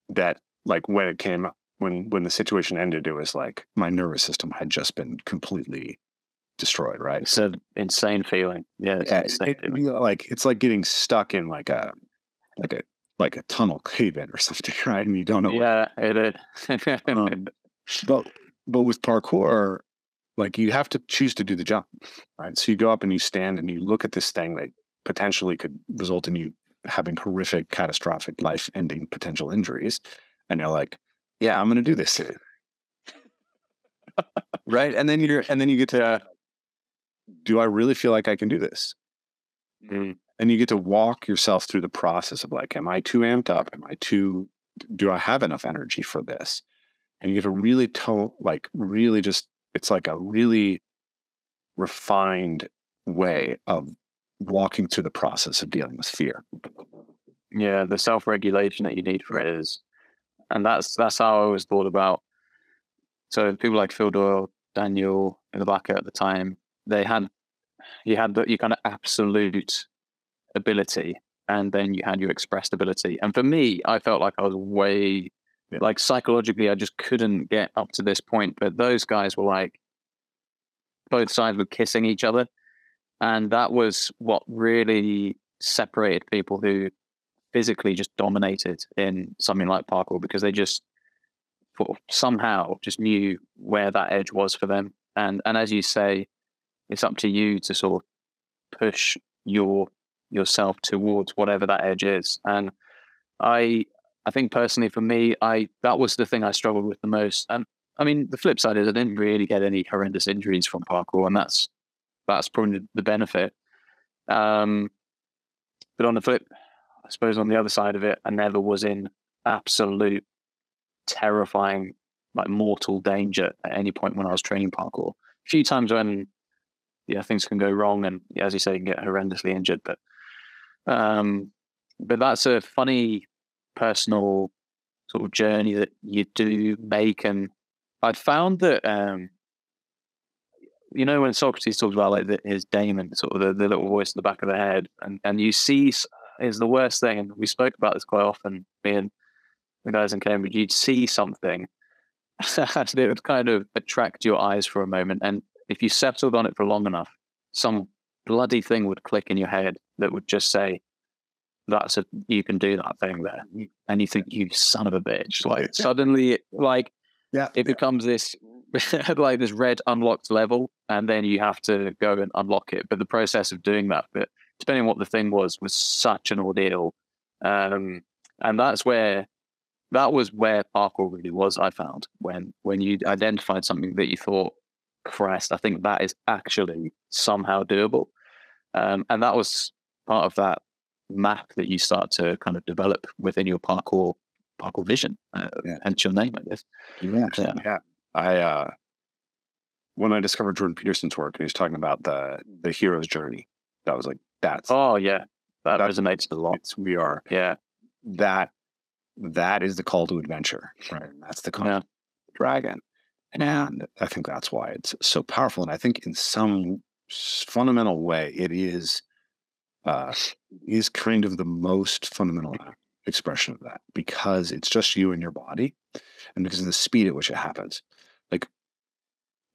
that like when it came when when the situation ended, it was like my nervous system had just been completely destroyed, right? it's an insane feeling. Yeah, it's Yeah, insane it- feeling. you know, like it's like getting stuck in like a like a like a tunnel cave in or something, right? And you don't know Yeah, it is. Um, but but with parkour, like you have to choose to do the jump, right? So you go up and you stand and you look at this thing that potentially could result in you having horrific, catastrophic, life-ending potential injuries, and you're like, "Yeah, I'm going to do this." right, and then you're and then you get to, do I really feel like I can do this? Mm. and you get to walk yourself through the process of like am i too amped up am i too do i have enough energy for this and you get to really tell like really just it's like a really refined way of walking through the process of dealing with fear yeah, the self regulation that you need for it is, and that's that's how I always thought about. So people like Phil Doyle, Daniel Ilabaca at the time, they had you had the, your kind of absolute ability, and then you had your expressed ability. And for me, I felt like I was way Yeah. like psychologically, I just couldn't get up to this point. But those guys were like both sides were kissing each other, and that was what really separated people who physically just dominated in something like parkour because they just somehow just knew where that edge was for them. And and as you say, it's up to you to sort of push your yourself towards whatever that edge is. And I I think personally for me, I that was the thing I struggled with the most. And I mean, the flip side is I didn't really get any horrendous injuries from parkour, and that's that's probably the benefit. Um, but on the flip, I suppose on the other side of it, I never was in absolute terrifying, like mortal danger at any point when I was training parkour. A few times when, yeah, things can go wrong, and as you say, you can get horrendously injured. But, um, but that's a funny personal sort of journey that you do make, and I'd found that, um, you know, when Socrates talks about like the, his daemon, sort of the, the little voice in the back of the head, and and you see is the worst thing, and we spoke about this quite often. Me and the guys in Cambridge, you'd see something, and it would kind of attract your eyes for a moment, and if you settled on it for long enough, some bloody thing would click in your head that would just say, "That's a you can do that thing there," and you think, "You son of a bitch!" Like suddenly, like yeah it becomes this like this red unlocked level and then you have to go and unlock it. But the process of doing that but depending on what the thing was was such an ordeal. Um and that's where that was where parkour really was i found when when you identified something that you thought christ i think that is actually somehow doable um and that was part of that map that you start to kind of develop within your parkour parkour vision uh, Yeah. hence your name i guess Yeah, Yeah. yeah. I uh, when I discovered Jordan Peterson's work, and he was talking about the the hero's journey. That was like that's Oh yeah, that That- resonates a lot. we are Yeah, that that is the call to adventure, right? That's the call yeah, dragon, and I think that's why it's so powerful. And I think in some fundamental way, it is uh, is kind of the most fundamental expression of that because it's just you and your body, and because of the speed at which it happens. Like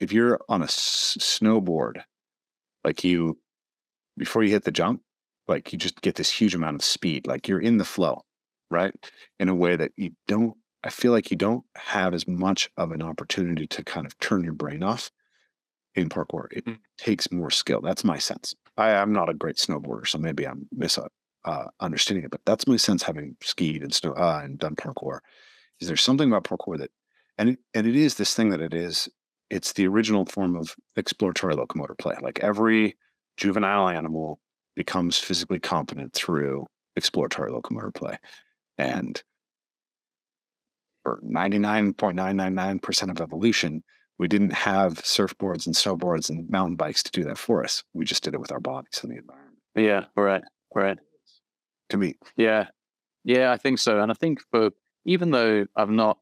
if you're on a s- snowboard, like you before you hit the jump, like you just get this huge amount of speed, like you're in the flow, right? In a way that you don't. I feel like you don't have as much of an opportunity to kind of turn your brain off in parkour. It Mm. takes more skill. That's my sense. I am not a great snowboarder, so maybe I'm mis- uh, understanding it. But that's my sense, having skied and snow uh, and done parkour. Is there something about parkour that, and it, and it is this thing that it is. It's the original form of exploratory locomotor play. Like every juvenile animal becomes physically competent through exploratory locomotor play, and for ninety nine point nine nine nine percent of evolution, we didn't have surfboards and snowboards and mountain bikes to do that for us. We just did it with our bodies and the environment. Yeah, right, right. To me, Yeah, yeah, I think so. And I think for even though I've not,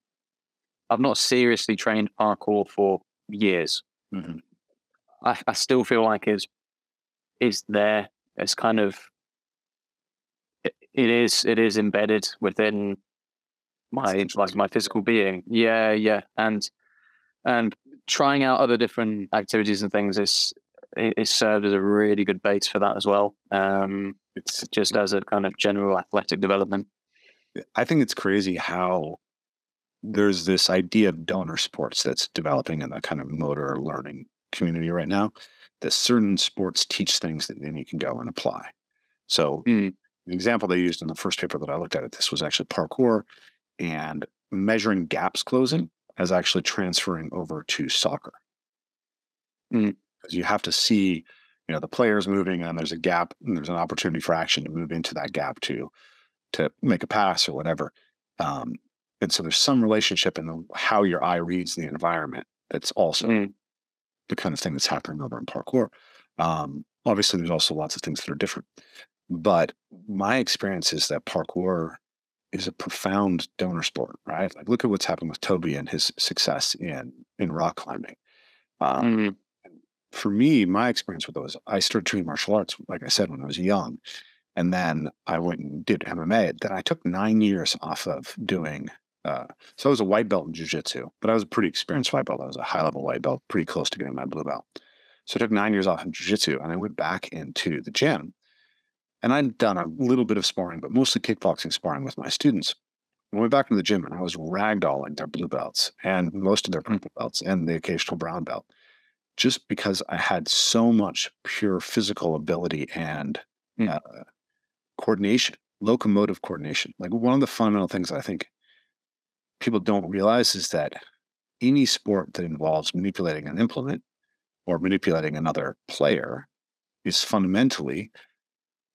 I've not seriously trained parkour for years, Mhm. I, I still feel like it's, it's there. It's kind of, it, it is, it is embedded within my like my physical being. Yeah, yeah, and and trying out other different activities and things is it, it served as a really good base for that as well. Um, it's just as a kind of general athletic development. I think it's crazy how there's this idea of donor sports that's developing in the kind of motor learning community right now. That certain sports teach things that then you can go and apply. So Mm. the example they used in the first paper that I looked at it, this was actually parkour and measuring gaps closing as actually transferring over to soccer. Mm. Because you have to see, you know, the players moving and there's a gap and there's an opportunity for action to move into that gap to to make a pass or whatever. Um, and so there's some relationship in the, how your eye reads the environment that's also Mm. the kind of thing that's happening over in parkour. Um, obviously, there's also lots of things that are different. But my experience is that parkour is a profound donor sport, right? Like, look at what's happened with Toby and his success in in rock climbing. Um, Mm. for me, my experience with those, I started training martial arts, like I said, when I was young. And then I went and did MMA. Then I took nine years off of doing. Uh, so I was a white belt in jujitsu, but I was a pretty experienced white belt. I was a high level white belt, pretty close to getting my blue belt. So I took nine years off in jujitsu and I went back into the gym. And I'd done a little bit of sparring, but mostly kickboxing sparring with my students. I went back to the gym and I was ragdolling their blue belts and most of their purple belts and the occasional brown belt just because I had so much pure physical ability and Mm. uh, coordination, locomotive coordination. Like one of the fundamental things I think people don't realize is that any sport that involves manipulating an implement or manipulating another player is fundamentally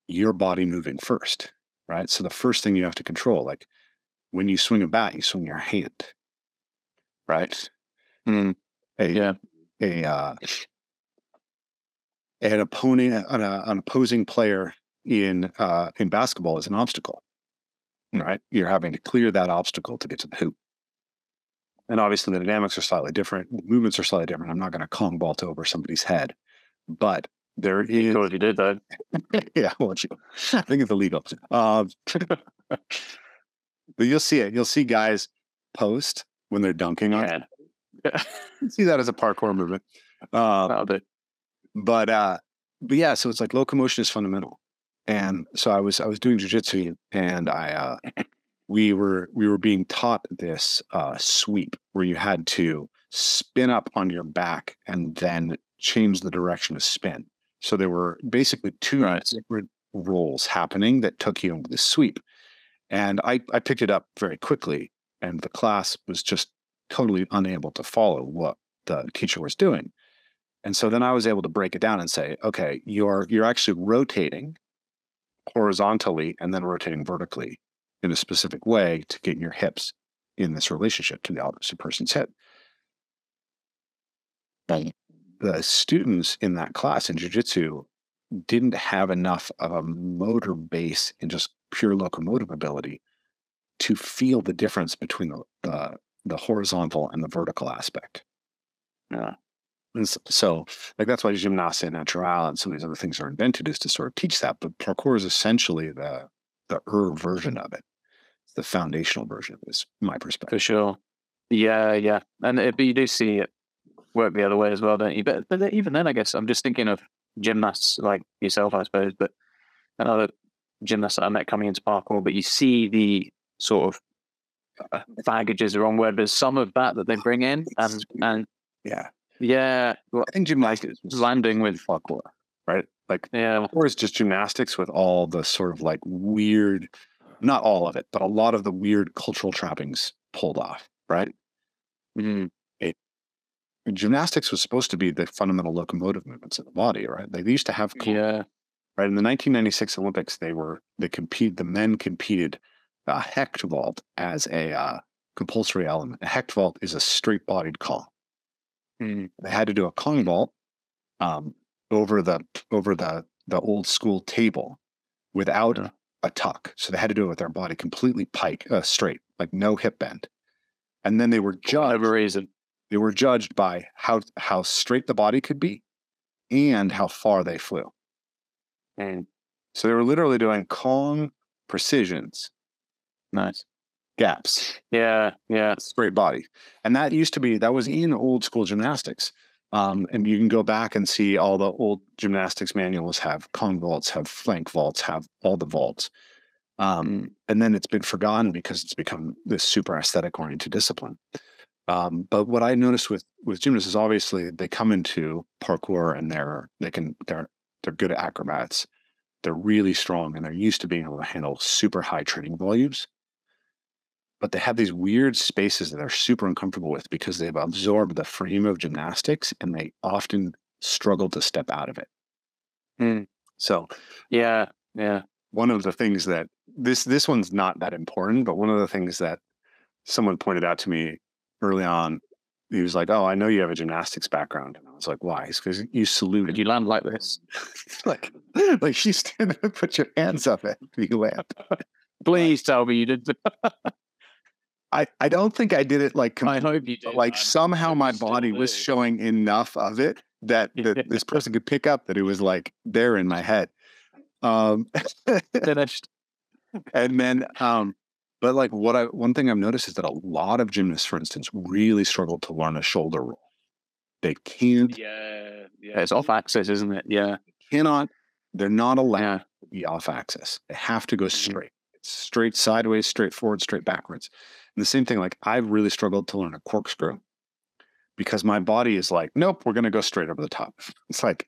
your body moving first, right? So the first thing you have to control, like when you swing a bat, you swing your hand, right? Mm. A, Yeah. a uh, an opponent, an, uh, an opposing player in uh, in basketball is an obstacle, right? You're having to clear that obstacle to get to the hoop, and obviously the dynamics are slightly different, movements are slightly different. I'm not going to Kong vault over somebody's head, but there is, Cool if you did that. yeah, well, you- I think it's illegal. Um, but you'll see it. You'll see guys post when they're dunking on. Yeah. See that as a parkour movement. Uh, do. but uh but yeah so it's like locomotion is fundamental and so i was i was doing jujitsu and i uh we were we were being taught this uh sweep where you had to spin up on your back and then change the direction of spin so there were basically two separate rolls happening that took you into the sweep and i i picked it up very quickly and the class was just totally unable to follow what the teacher was doing. And so then I was able to break it down and say, okay, you're you're actually rotating horizontally and then rotating vertically in a specific way to get your hips in this relationship to the opposite person's hip. The students in that class in jujitsu didn't have enough of a motor base and just pure locomotive ability to feel the difference between the the, the horizontal and the vertical aspect. Yeah. And so, like that's why gymnastique naturelle and some of these other things are invented is to sort of teach that. But parkour is essentially the the er version of it. It's the foundational version. Is my perspective. For sure. Yeah, yeah. And it, but you do see it work the other way as well, don't you? But, but even then, I guess I'm just thinking of gymnasts like yourself, I suppose, but another gymnast that I met coming into parkour, but you see the sort of uh, baggage is the wrong word, but some of that that they bring in and, and Yeah, yeah, well, I think gymnastics landing with parkour, right? Like Yeah. or is just gymnastics with all the sort of like weird, not all of it, but a lot of the weird cultural trappings pulled off, right? Mm. Gymnastics was supposed to be the fundamental locomotive movements of the body, right? They used to have Yeah. right in the 1996 Olympics. They were they compete. The men competed a hecht vault as a uh, compulsory element. A hecht vault is a straight bodied call. Mm. They had to do a Kong vault um, over the over the the old school table without Yeah. a tuck. So they had to do it with their body completely pike uh, straight, like no hip bend. And then they were judged. Whatever reason. They were judged by how how straight the body could be, and how far they flew. And So they were literally doing Kong precisions, Nice. gaps, Yeah. Yeah. straight body. And that used to be, that was in old school gymnastics. Um, and you can go back and see all the old gymnastics manuals have Kong vaults, have flank vaults, have all the vaults. Um, and then it's been forgotten because it's become this super aesthetic oriented discipline. Um, but what I noticed with with gymnasts is obviously they come into parkour and they're they can they're they're good at acrobats. They're really strong and they're used to being able to handle super high training volumes. But they have these weird spaces that they're super uncomfortable with because they've absorbed the frame of gymnastics and they often struggle to step out of it. Mm. So Yeah. Yeah. one of the things that this this one's not that important, but one of the things that someone pointed out to me early on, he was like, "Oh, I know you have a gymnastics background," and I was like, "Why?" because you saluted. Did you land like this? like, like you stand and put your hands up and you land. Please tell me you did. I I don't think I did it like I hope you did. like somehow my body was showing enough of it that, that this person could pick up that it was like there in my head. Um, finished. and then um but like what i one thing i've noticed is that a lot of gymnasts for instance really struggle to learn a shoulder roll they can't Yeah. Yeah. It's off axis, isn't it? Yeah. cannot they're not allowed Yeah. to be off axis they have to go Mhm. straight it's straight sideways straight forward straight backwards and the same thing like i've really struggled to learn a corkscrew because my body is like nope we're going to go straight over the top it's like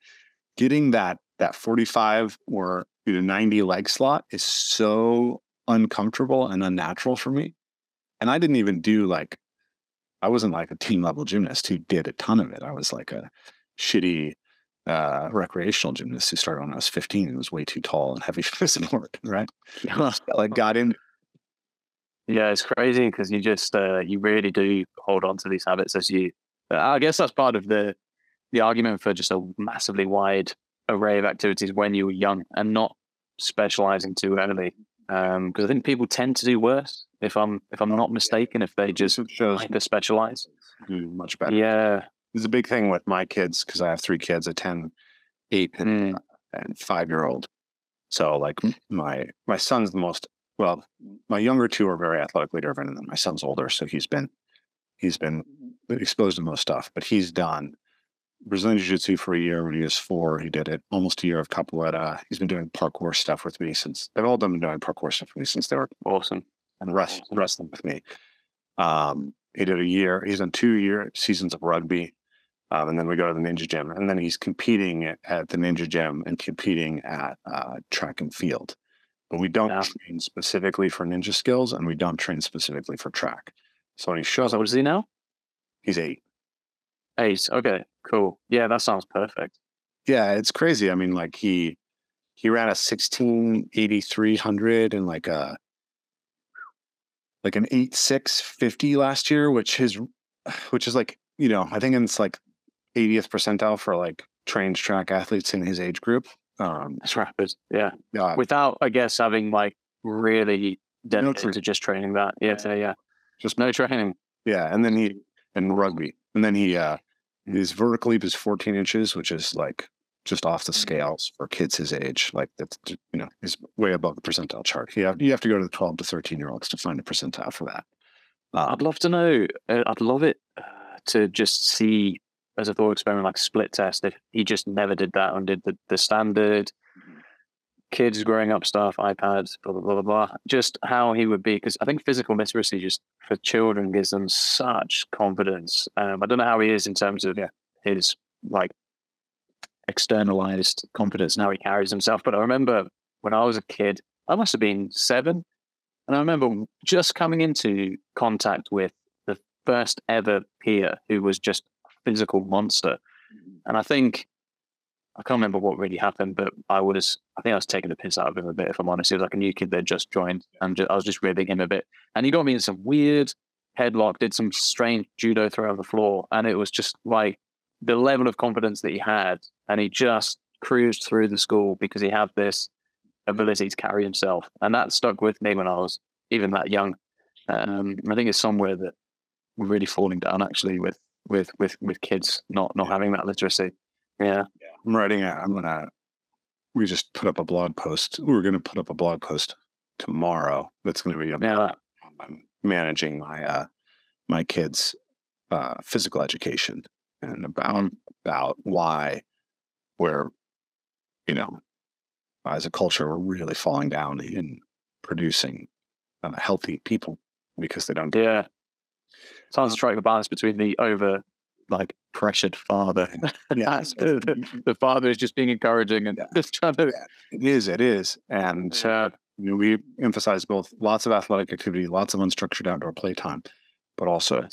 getting that that 45 or you know, 90 leg slot is so uncomfortable and unnatural for me. And I didn't even do like, I wasn't like a team level gymnast who did a ton of it. I was like a shitty uh, recreational gymnast who started when I was 15 and was way too tall and heavy for support, right? like got in. Yeah, it's crazy because you just uh, you really do hold on to these habits as you. uh, I guess that's part of the the argument for just a massively wide array of activities when you were young and not specializing too early. Because I think people tend to do worse. If I'm if I'm not mistaken, if they just hyper specialize. do much better. Yeah. It's a big thing with my kids because I have three kids, a 10, 8, and Mm. and five year old. So like Mm. my my son's the most well, my younger two are very athletically driven, and then my son's older, so he's been he's been exposed to most stuff. But he's done Brazilian Jiu Jitsu for a year when he was four. He did it almost a year of capoeira. He's been doing parkour stuff with me since they've all been doing parkour stuff with me since they were Awesome. and rest Awesome. wrestling with me. Um, he did a year. He's done two year seasons of rugby, um, and then we go to the ninja gym, and then he's competing at, at the ninja gym and competing at uh, track and field. But we don't Yeah. train specifically for ninja skills, and we don't train specifically for track. So when he shows up, what is he now? he's eight. Ace. Okay. Cool. Yeah, that sounds perfect. Yeah, it's crazy. I mean, like he he ran a sixteen eighty three hundred and like a like an eight six fifty last year, which is which is like you know I think it's like 80th percentile for like trained track athletes in his age group. Um, That's rapid. Yeah. yeah, Without, I guess, having like really dedicated tra- to just training that. Yeah. Yeah. yeah. just No training. yeah, and then he and rugby, and then he uh his vertical leap is 14 inches, which is like just off the Mhm. scales for kids his age. Like that's you know is way above the percentile chart. You have you have to go to the 12 to 13 year olds to find a percentile for that. I'd love to know. uh, I'd love it uh, to just see as a thought experiment, like split test. If he just never did that and did the, the standard kids growing up stuff, iPads, blah blah blah blah blah. Just how he would be, because I think physical literacy just for children gives them such confidence. Um, I don't know how he is in terms of Yeah. his like externalized confidence and how he carries himself. But I remember when I was a kid, I must have been seven. And I remember just coming into contact with the first ever peer who was just a physical monster. And I think I can't remember what really happened, but I was, I think I was taking the piss out of him a bit, if I'm honest. He was like a new kid that just joined, and just, I was just ribbing him a bit. And he got me in some weird headlock, did some strange judo throw on the floor. And it was just like the level of confidence that he had. And he just cruised through the school because he had this ability to carry himself. And that stuck with me when I was even that young. Um, I think it's somewhere that we're really falling down actually with with with with kids not not having that literacy. Yeah. I'm writing a, I'm gonna we just put up a blog post. We are gonna put up a blog post tomorrow that's gonna be about yeah. managing my uh my kids' uh physical education and about about why we're you know as a culture we're really falling down in producing uh, healthy people because they don't yeah trying to strike the balance between the over like pressured father. yeah, the, the, father is just being encouraging and yeah. just trying to. It is. It is, and uh, you know, we emphasize both lots of athletic activity, lots of unstructured outdoor playtime, but also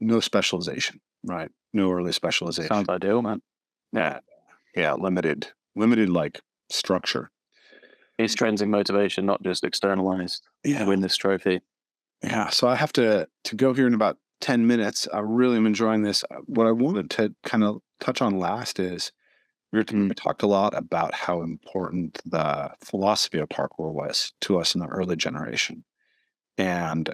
no specialization. Right, no early specialization. Sounds ideal, man. Yeah, yeah, limited, limited like structure. It's trends in motivation, not just externalized. Yeah, win this trophy. Yeah, so I have to to go here in about 10 minutes. I really am enjoying this. Uh, what I wanted to kind of touch on last is we, were, mm. we talked a lot about how important the philosophy of parkour was to us in the early generation. And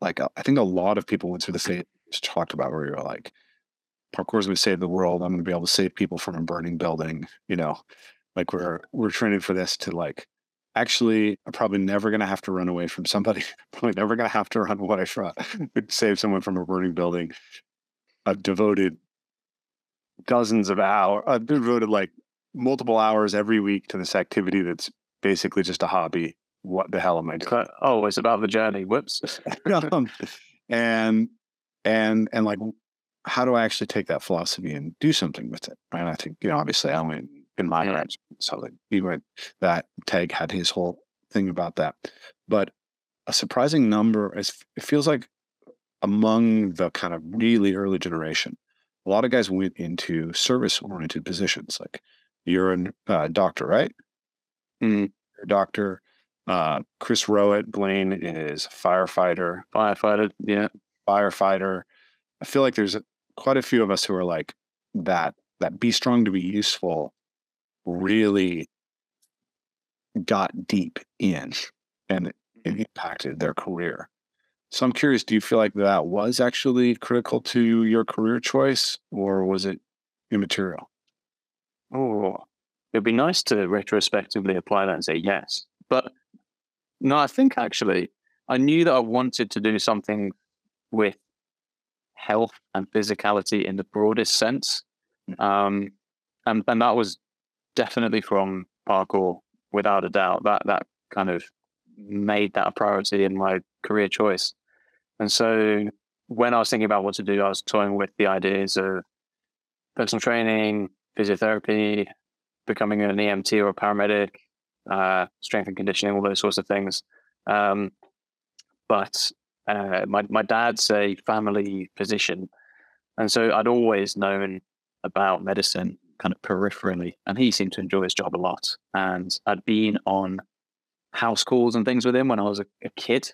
like, uh, I think a lot of people went through the phase talked about where you're like, parkour is going to save the world. I'm going to be able to save people from a burning building. You know, like we're, we're training for this to like actually I'm probably never going to have to run away from somebody. probably never going to have to run away from save someone from a burning building. I've devoted dozens of hours. I've devoted like multiple hours every week to this activity that's basically just a hobby. What the hell am I doing? Oh, it's about the journey. Whoops. um, and and and like, how do I actually take that philosophy and do something with it? Right. I think you know, obviously, I mean, in my yeah. So like he went that Tag had his whole thing about that. But a surprising number is it feels like among the kind of really early generation, a lot of guys went into service oriented positions. Like you're a uh, doctor, right? Mm. A doctor. Uh, Chris Rowat, Blane is firefighter. Firefighter, yeah. Firefighter. I feel like there's quite a few of us who are like that, that be strong to be useful really got deep in and it mm-hmm. impacted their career. So I'm curious, do you feel like that was actually critical to your career choice or was it immaterial? Oh, it'd be nice to retrospectively apply that and say yes. But no, I think actually I knew that I wanted to do something with health and physicality in the broadest sense. Mm. Um, and, and that was definitely from parkour, without a doubt. That that kind of made that a priority in my career choice. And so when I was thinking about what to do, I was toying with the ideas of personal training, physiotherapy, becoming an EMT or a paramedic, uh, strength and conditioning, all those sorts of things. Um, but uh, my my dad's a family physician, and so I'd always known about medicine kind of peripherally, and he seemed to enjoy his job a lot. And I'd been on house calls and things with him when I was a, a kid,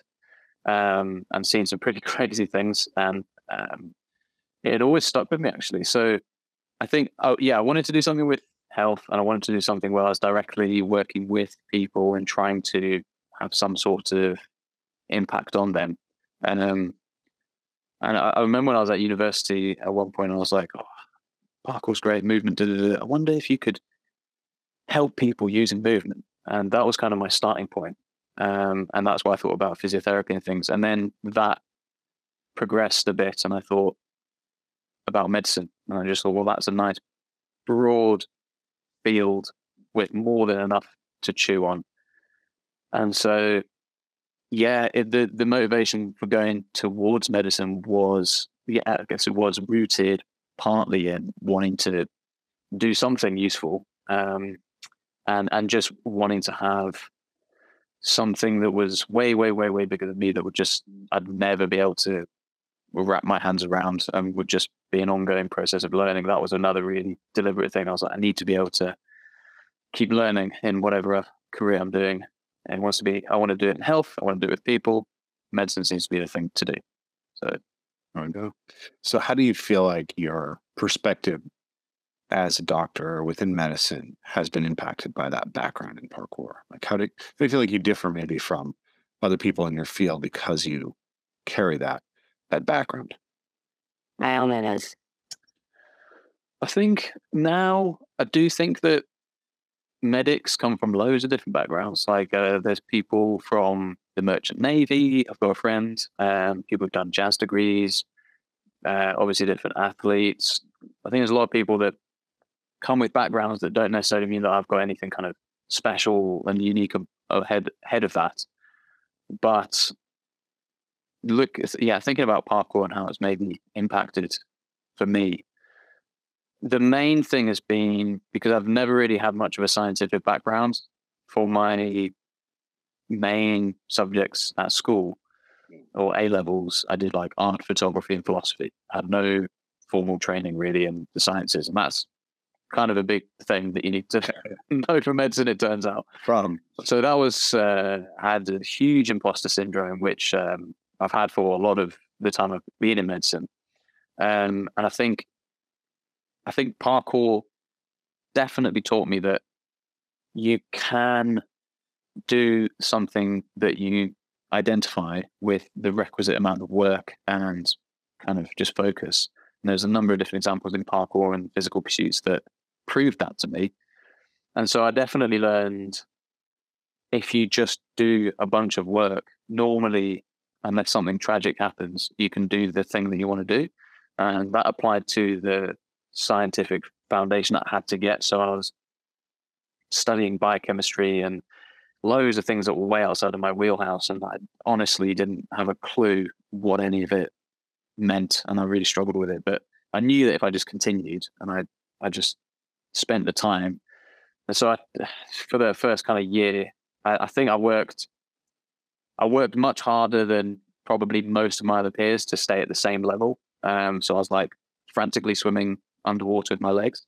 um, and seen some pretty crazy things, and um, it always stuck with me actually. So I think, oh yeah, I wanted to do something with health, and I wanted to do something where I was directly working with people and trying to have some sort of impact on them. And um, and I, I remember when I was at university at one point, I was like, oh, parkour's great, movement. I wonder if you could help people using movement, and that was kind of my starting point. Um, and that's why I thought about physiotherapy and things. And then that progressed a bit, and I thought about medicine, and I just thought, well, that's a nice broad field with more than enough to chew on. And so, yeah, it, the the motivation for going towards medicine was, yeah, I guess it was rooted partly in wanting to do something useful, um, and and just wanting to have something that was way, way, way, way bigger than me that would just I'd never be able to wrap my hands around and would just be an ongoing process of learning. That was another really deliberate thing. I was like, I need to be able to keep learning in whatever career I'm doing. And wants to be, I want to do it in health. I want to do it with people. Medicine seems to be the thing to do. So go. So how do you feel like your perspective as a doctor within medicine has been impacted by that background in parkour? Like how do, do you feel like you differ maybe from other people in your field because you carry that that background? My own is. I think now I do think that medics come from loads of different backgrounds. Like uh, there's people from the merchant navy. I've got a friend. Um, people have done jazz degrees. Uh, obviously, different athletes. I think there's a lot of people that come with backgrounds that don't necessarily mean that I've got anything kind of special and unique ahead ahead of that. But look, yeah, thinking about parkour and how it's maybe impacted for me. The main thing has been because I've never really had much of a scientific background for my main subjects at school or A levels. I did like art, photography, and philosophy. I had no formal training really in the sciences, and that's kind of a big thing that you need to know for medicine. It turns out from so that was uh, had a huge imposter syndrome, which um, I've had for a lot of the time I've been in medicine, um, and I think I think parkour definitely taught me that you can do something that you identify with the requisite amount of work and kind of just focus. And there's a number of different examples in parkour and physical pursuits that proved that to me. And so I definitely learned if you just do a bunch of work, normally, unless something tragic happens, you can do the thing that you want to do. And that applied to the scientific foundation I had to get. So I was studying biochemistry and loads of things that were way outside of my wheelhouse. And I honestly didn't have a clue what any of it meant. And I really struggled with it. But I knew that if I just continued and I, I just spent the time. And so I, for the first kind of year, I, I think I worked, I worked much harder than probably most of my other peers to stay at the same level. Um, so I was like frantically swimming underwater with my legs,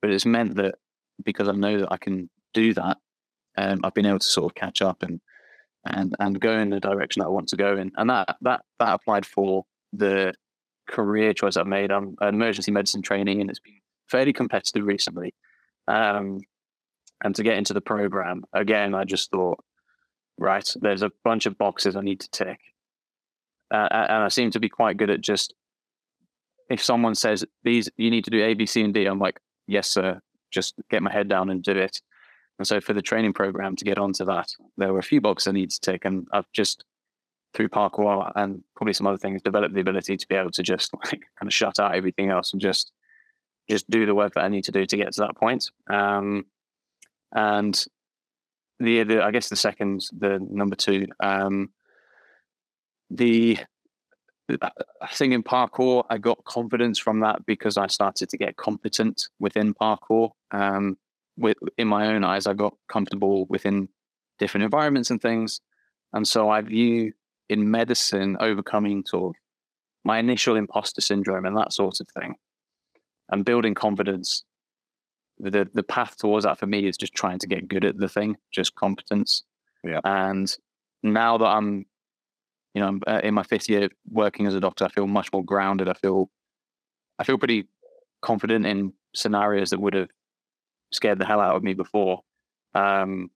but it's meant that because I know that I can do that, um, I've been able to sort of catch up and and and go in the direction that I want to go in, and that that that applied for the career choice I've made. I'm an emergency medicine training, and it's been fairly competitive recently. Um, and to get into the program again, I just thought, right, there's a bunch of boxes I need to tick, uh, and I seem to be quite good at just if someone says these you need to do A, B, C, and D, I'm like, yes, sir. Just get my head down and do it. And so for the training program to get onto that, there were a few boxes I need to tick, and I've just through parkour and probably some other things developed the ability to be able to just like kind of shut out everything else and just just do the work that I need to do to get to that point. Um, and the, the I guess the second, the number two, um, the I think in parkour, I got confidence from that because I started to get competent within parkour. Um, with in my own eyes, I got comfortable within different environments and things, and so I view in medicine overcoming sort of my initial imposter syndrome and that sort of thing, and building confidence. The the path towards that for me is just trying to get good at the thing, just competence. Yeah. And now that I'm you know, I'm uh, in my fifth year working as a doctor. I feel much more grounded. I feel, I feel pretty confident in scenarios that would have scared the hell out of me before. Um,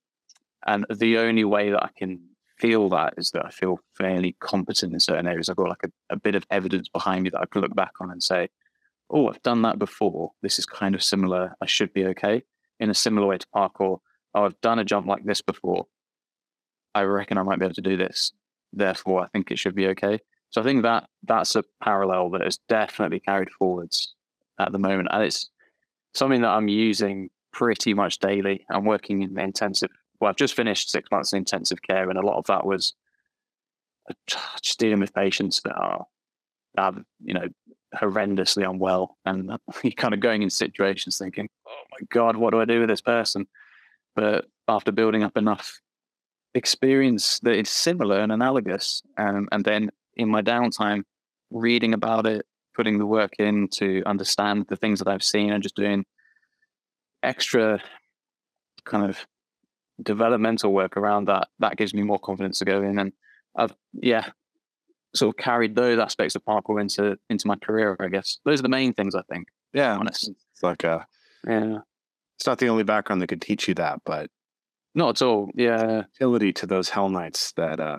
and the only way that I can feel that is that I feel fairly competent in certain areas. I've got like a, a bit of evidence behind me that I can look back on and say, oh, I've done that before. This is kind of similar. I should be okay. In a similar way to parkour, oh, I've done a jump like this before. I reckon I might be able to do this therefore I think it should be okay. So I think that that's a parallel that is definitely carried forwards at the moment, and it's something that I'm using pretty much daily. I'm working in intensive. Well, I've just finished six months in intensive care, and a lot of that was uh, just dealing with patients that are you know horrendously unwell, and you're kind of going in situations thinking, "Oh my god, what do I do with this person?" But after building up enough experience that is similar and analogous, um, and then in my downtime, reading about it, putting the work in to understand the things that I've seen, and just doing extra kind of developmental work around that, that gives me more confidence to go in. And I've yeah, sort of carried those aspects of parkour into into my career. I guess those are the main things I think. Yeah, honest. It's like a Yeah, it's not the only background that could teach you that, but not at all. Yeah, utility to those Hell Knights that uh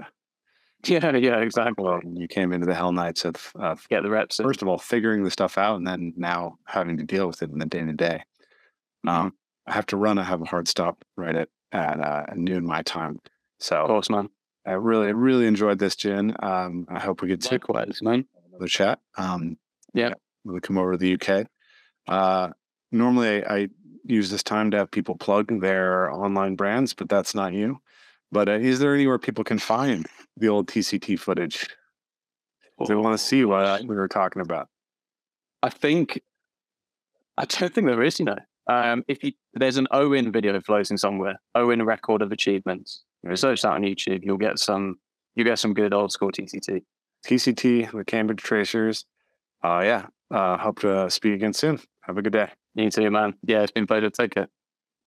yeah, yeah, exactly. well, you came into the Hell Knights of, of Get the reps. first of all figuring the stuff out and then now having to deal with it in the day to day. Um, I have to run. I have a hard stop right at at uh, noon my time. of So course, man. I really really enjoyed this, Jin. Um, I hope we get to Likewise, man. another chat. Um, Yeah. when we come over to the UK. Uh, normally, I use this time to have people plug their online brands, but that's not you. But uh, is there anywhere people can find the old TCT footage? If They want to see what we were talking about. I think I don't think there is. You know, um, if you there's an Owen video floating somewhere, Owen record of achievements. You search that on YouTube, you'll get some. You get some good old school TCT. TCT, with Cambridge Tracers. Uh, yeah. Uh, hope to speak again soon. Have a good day. You too, man. Yeah, it's been a pleasure. Take care.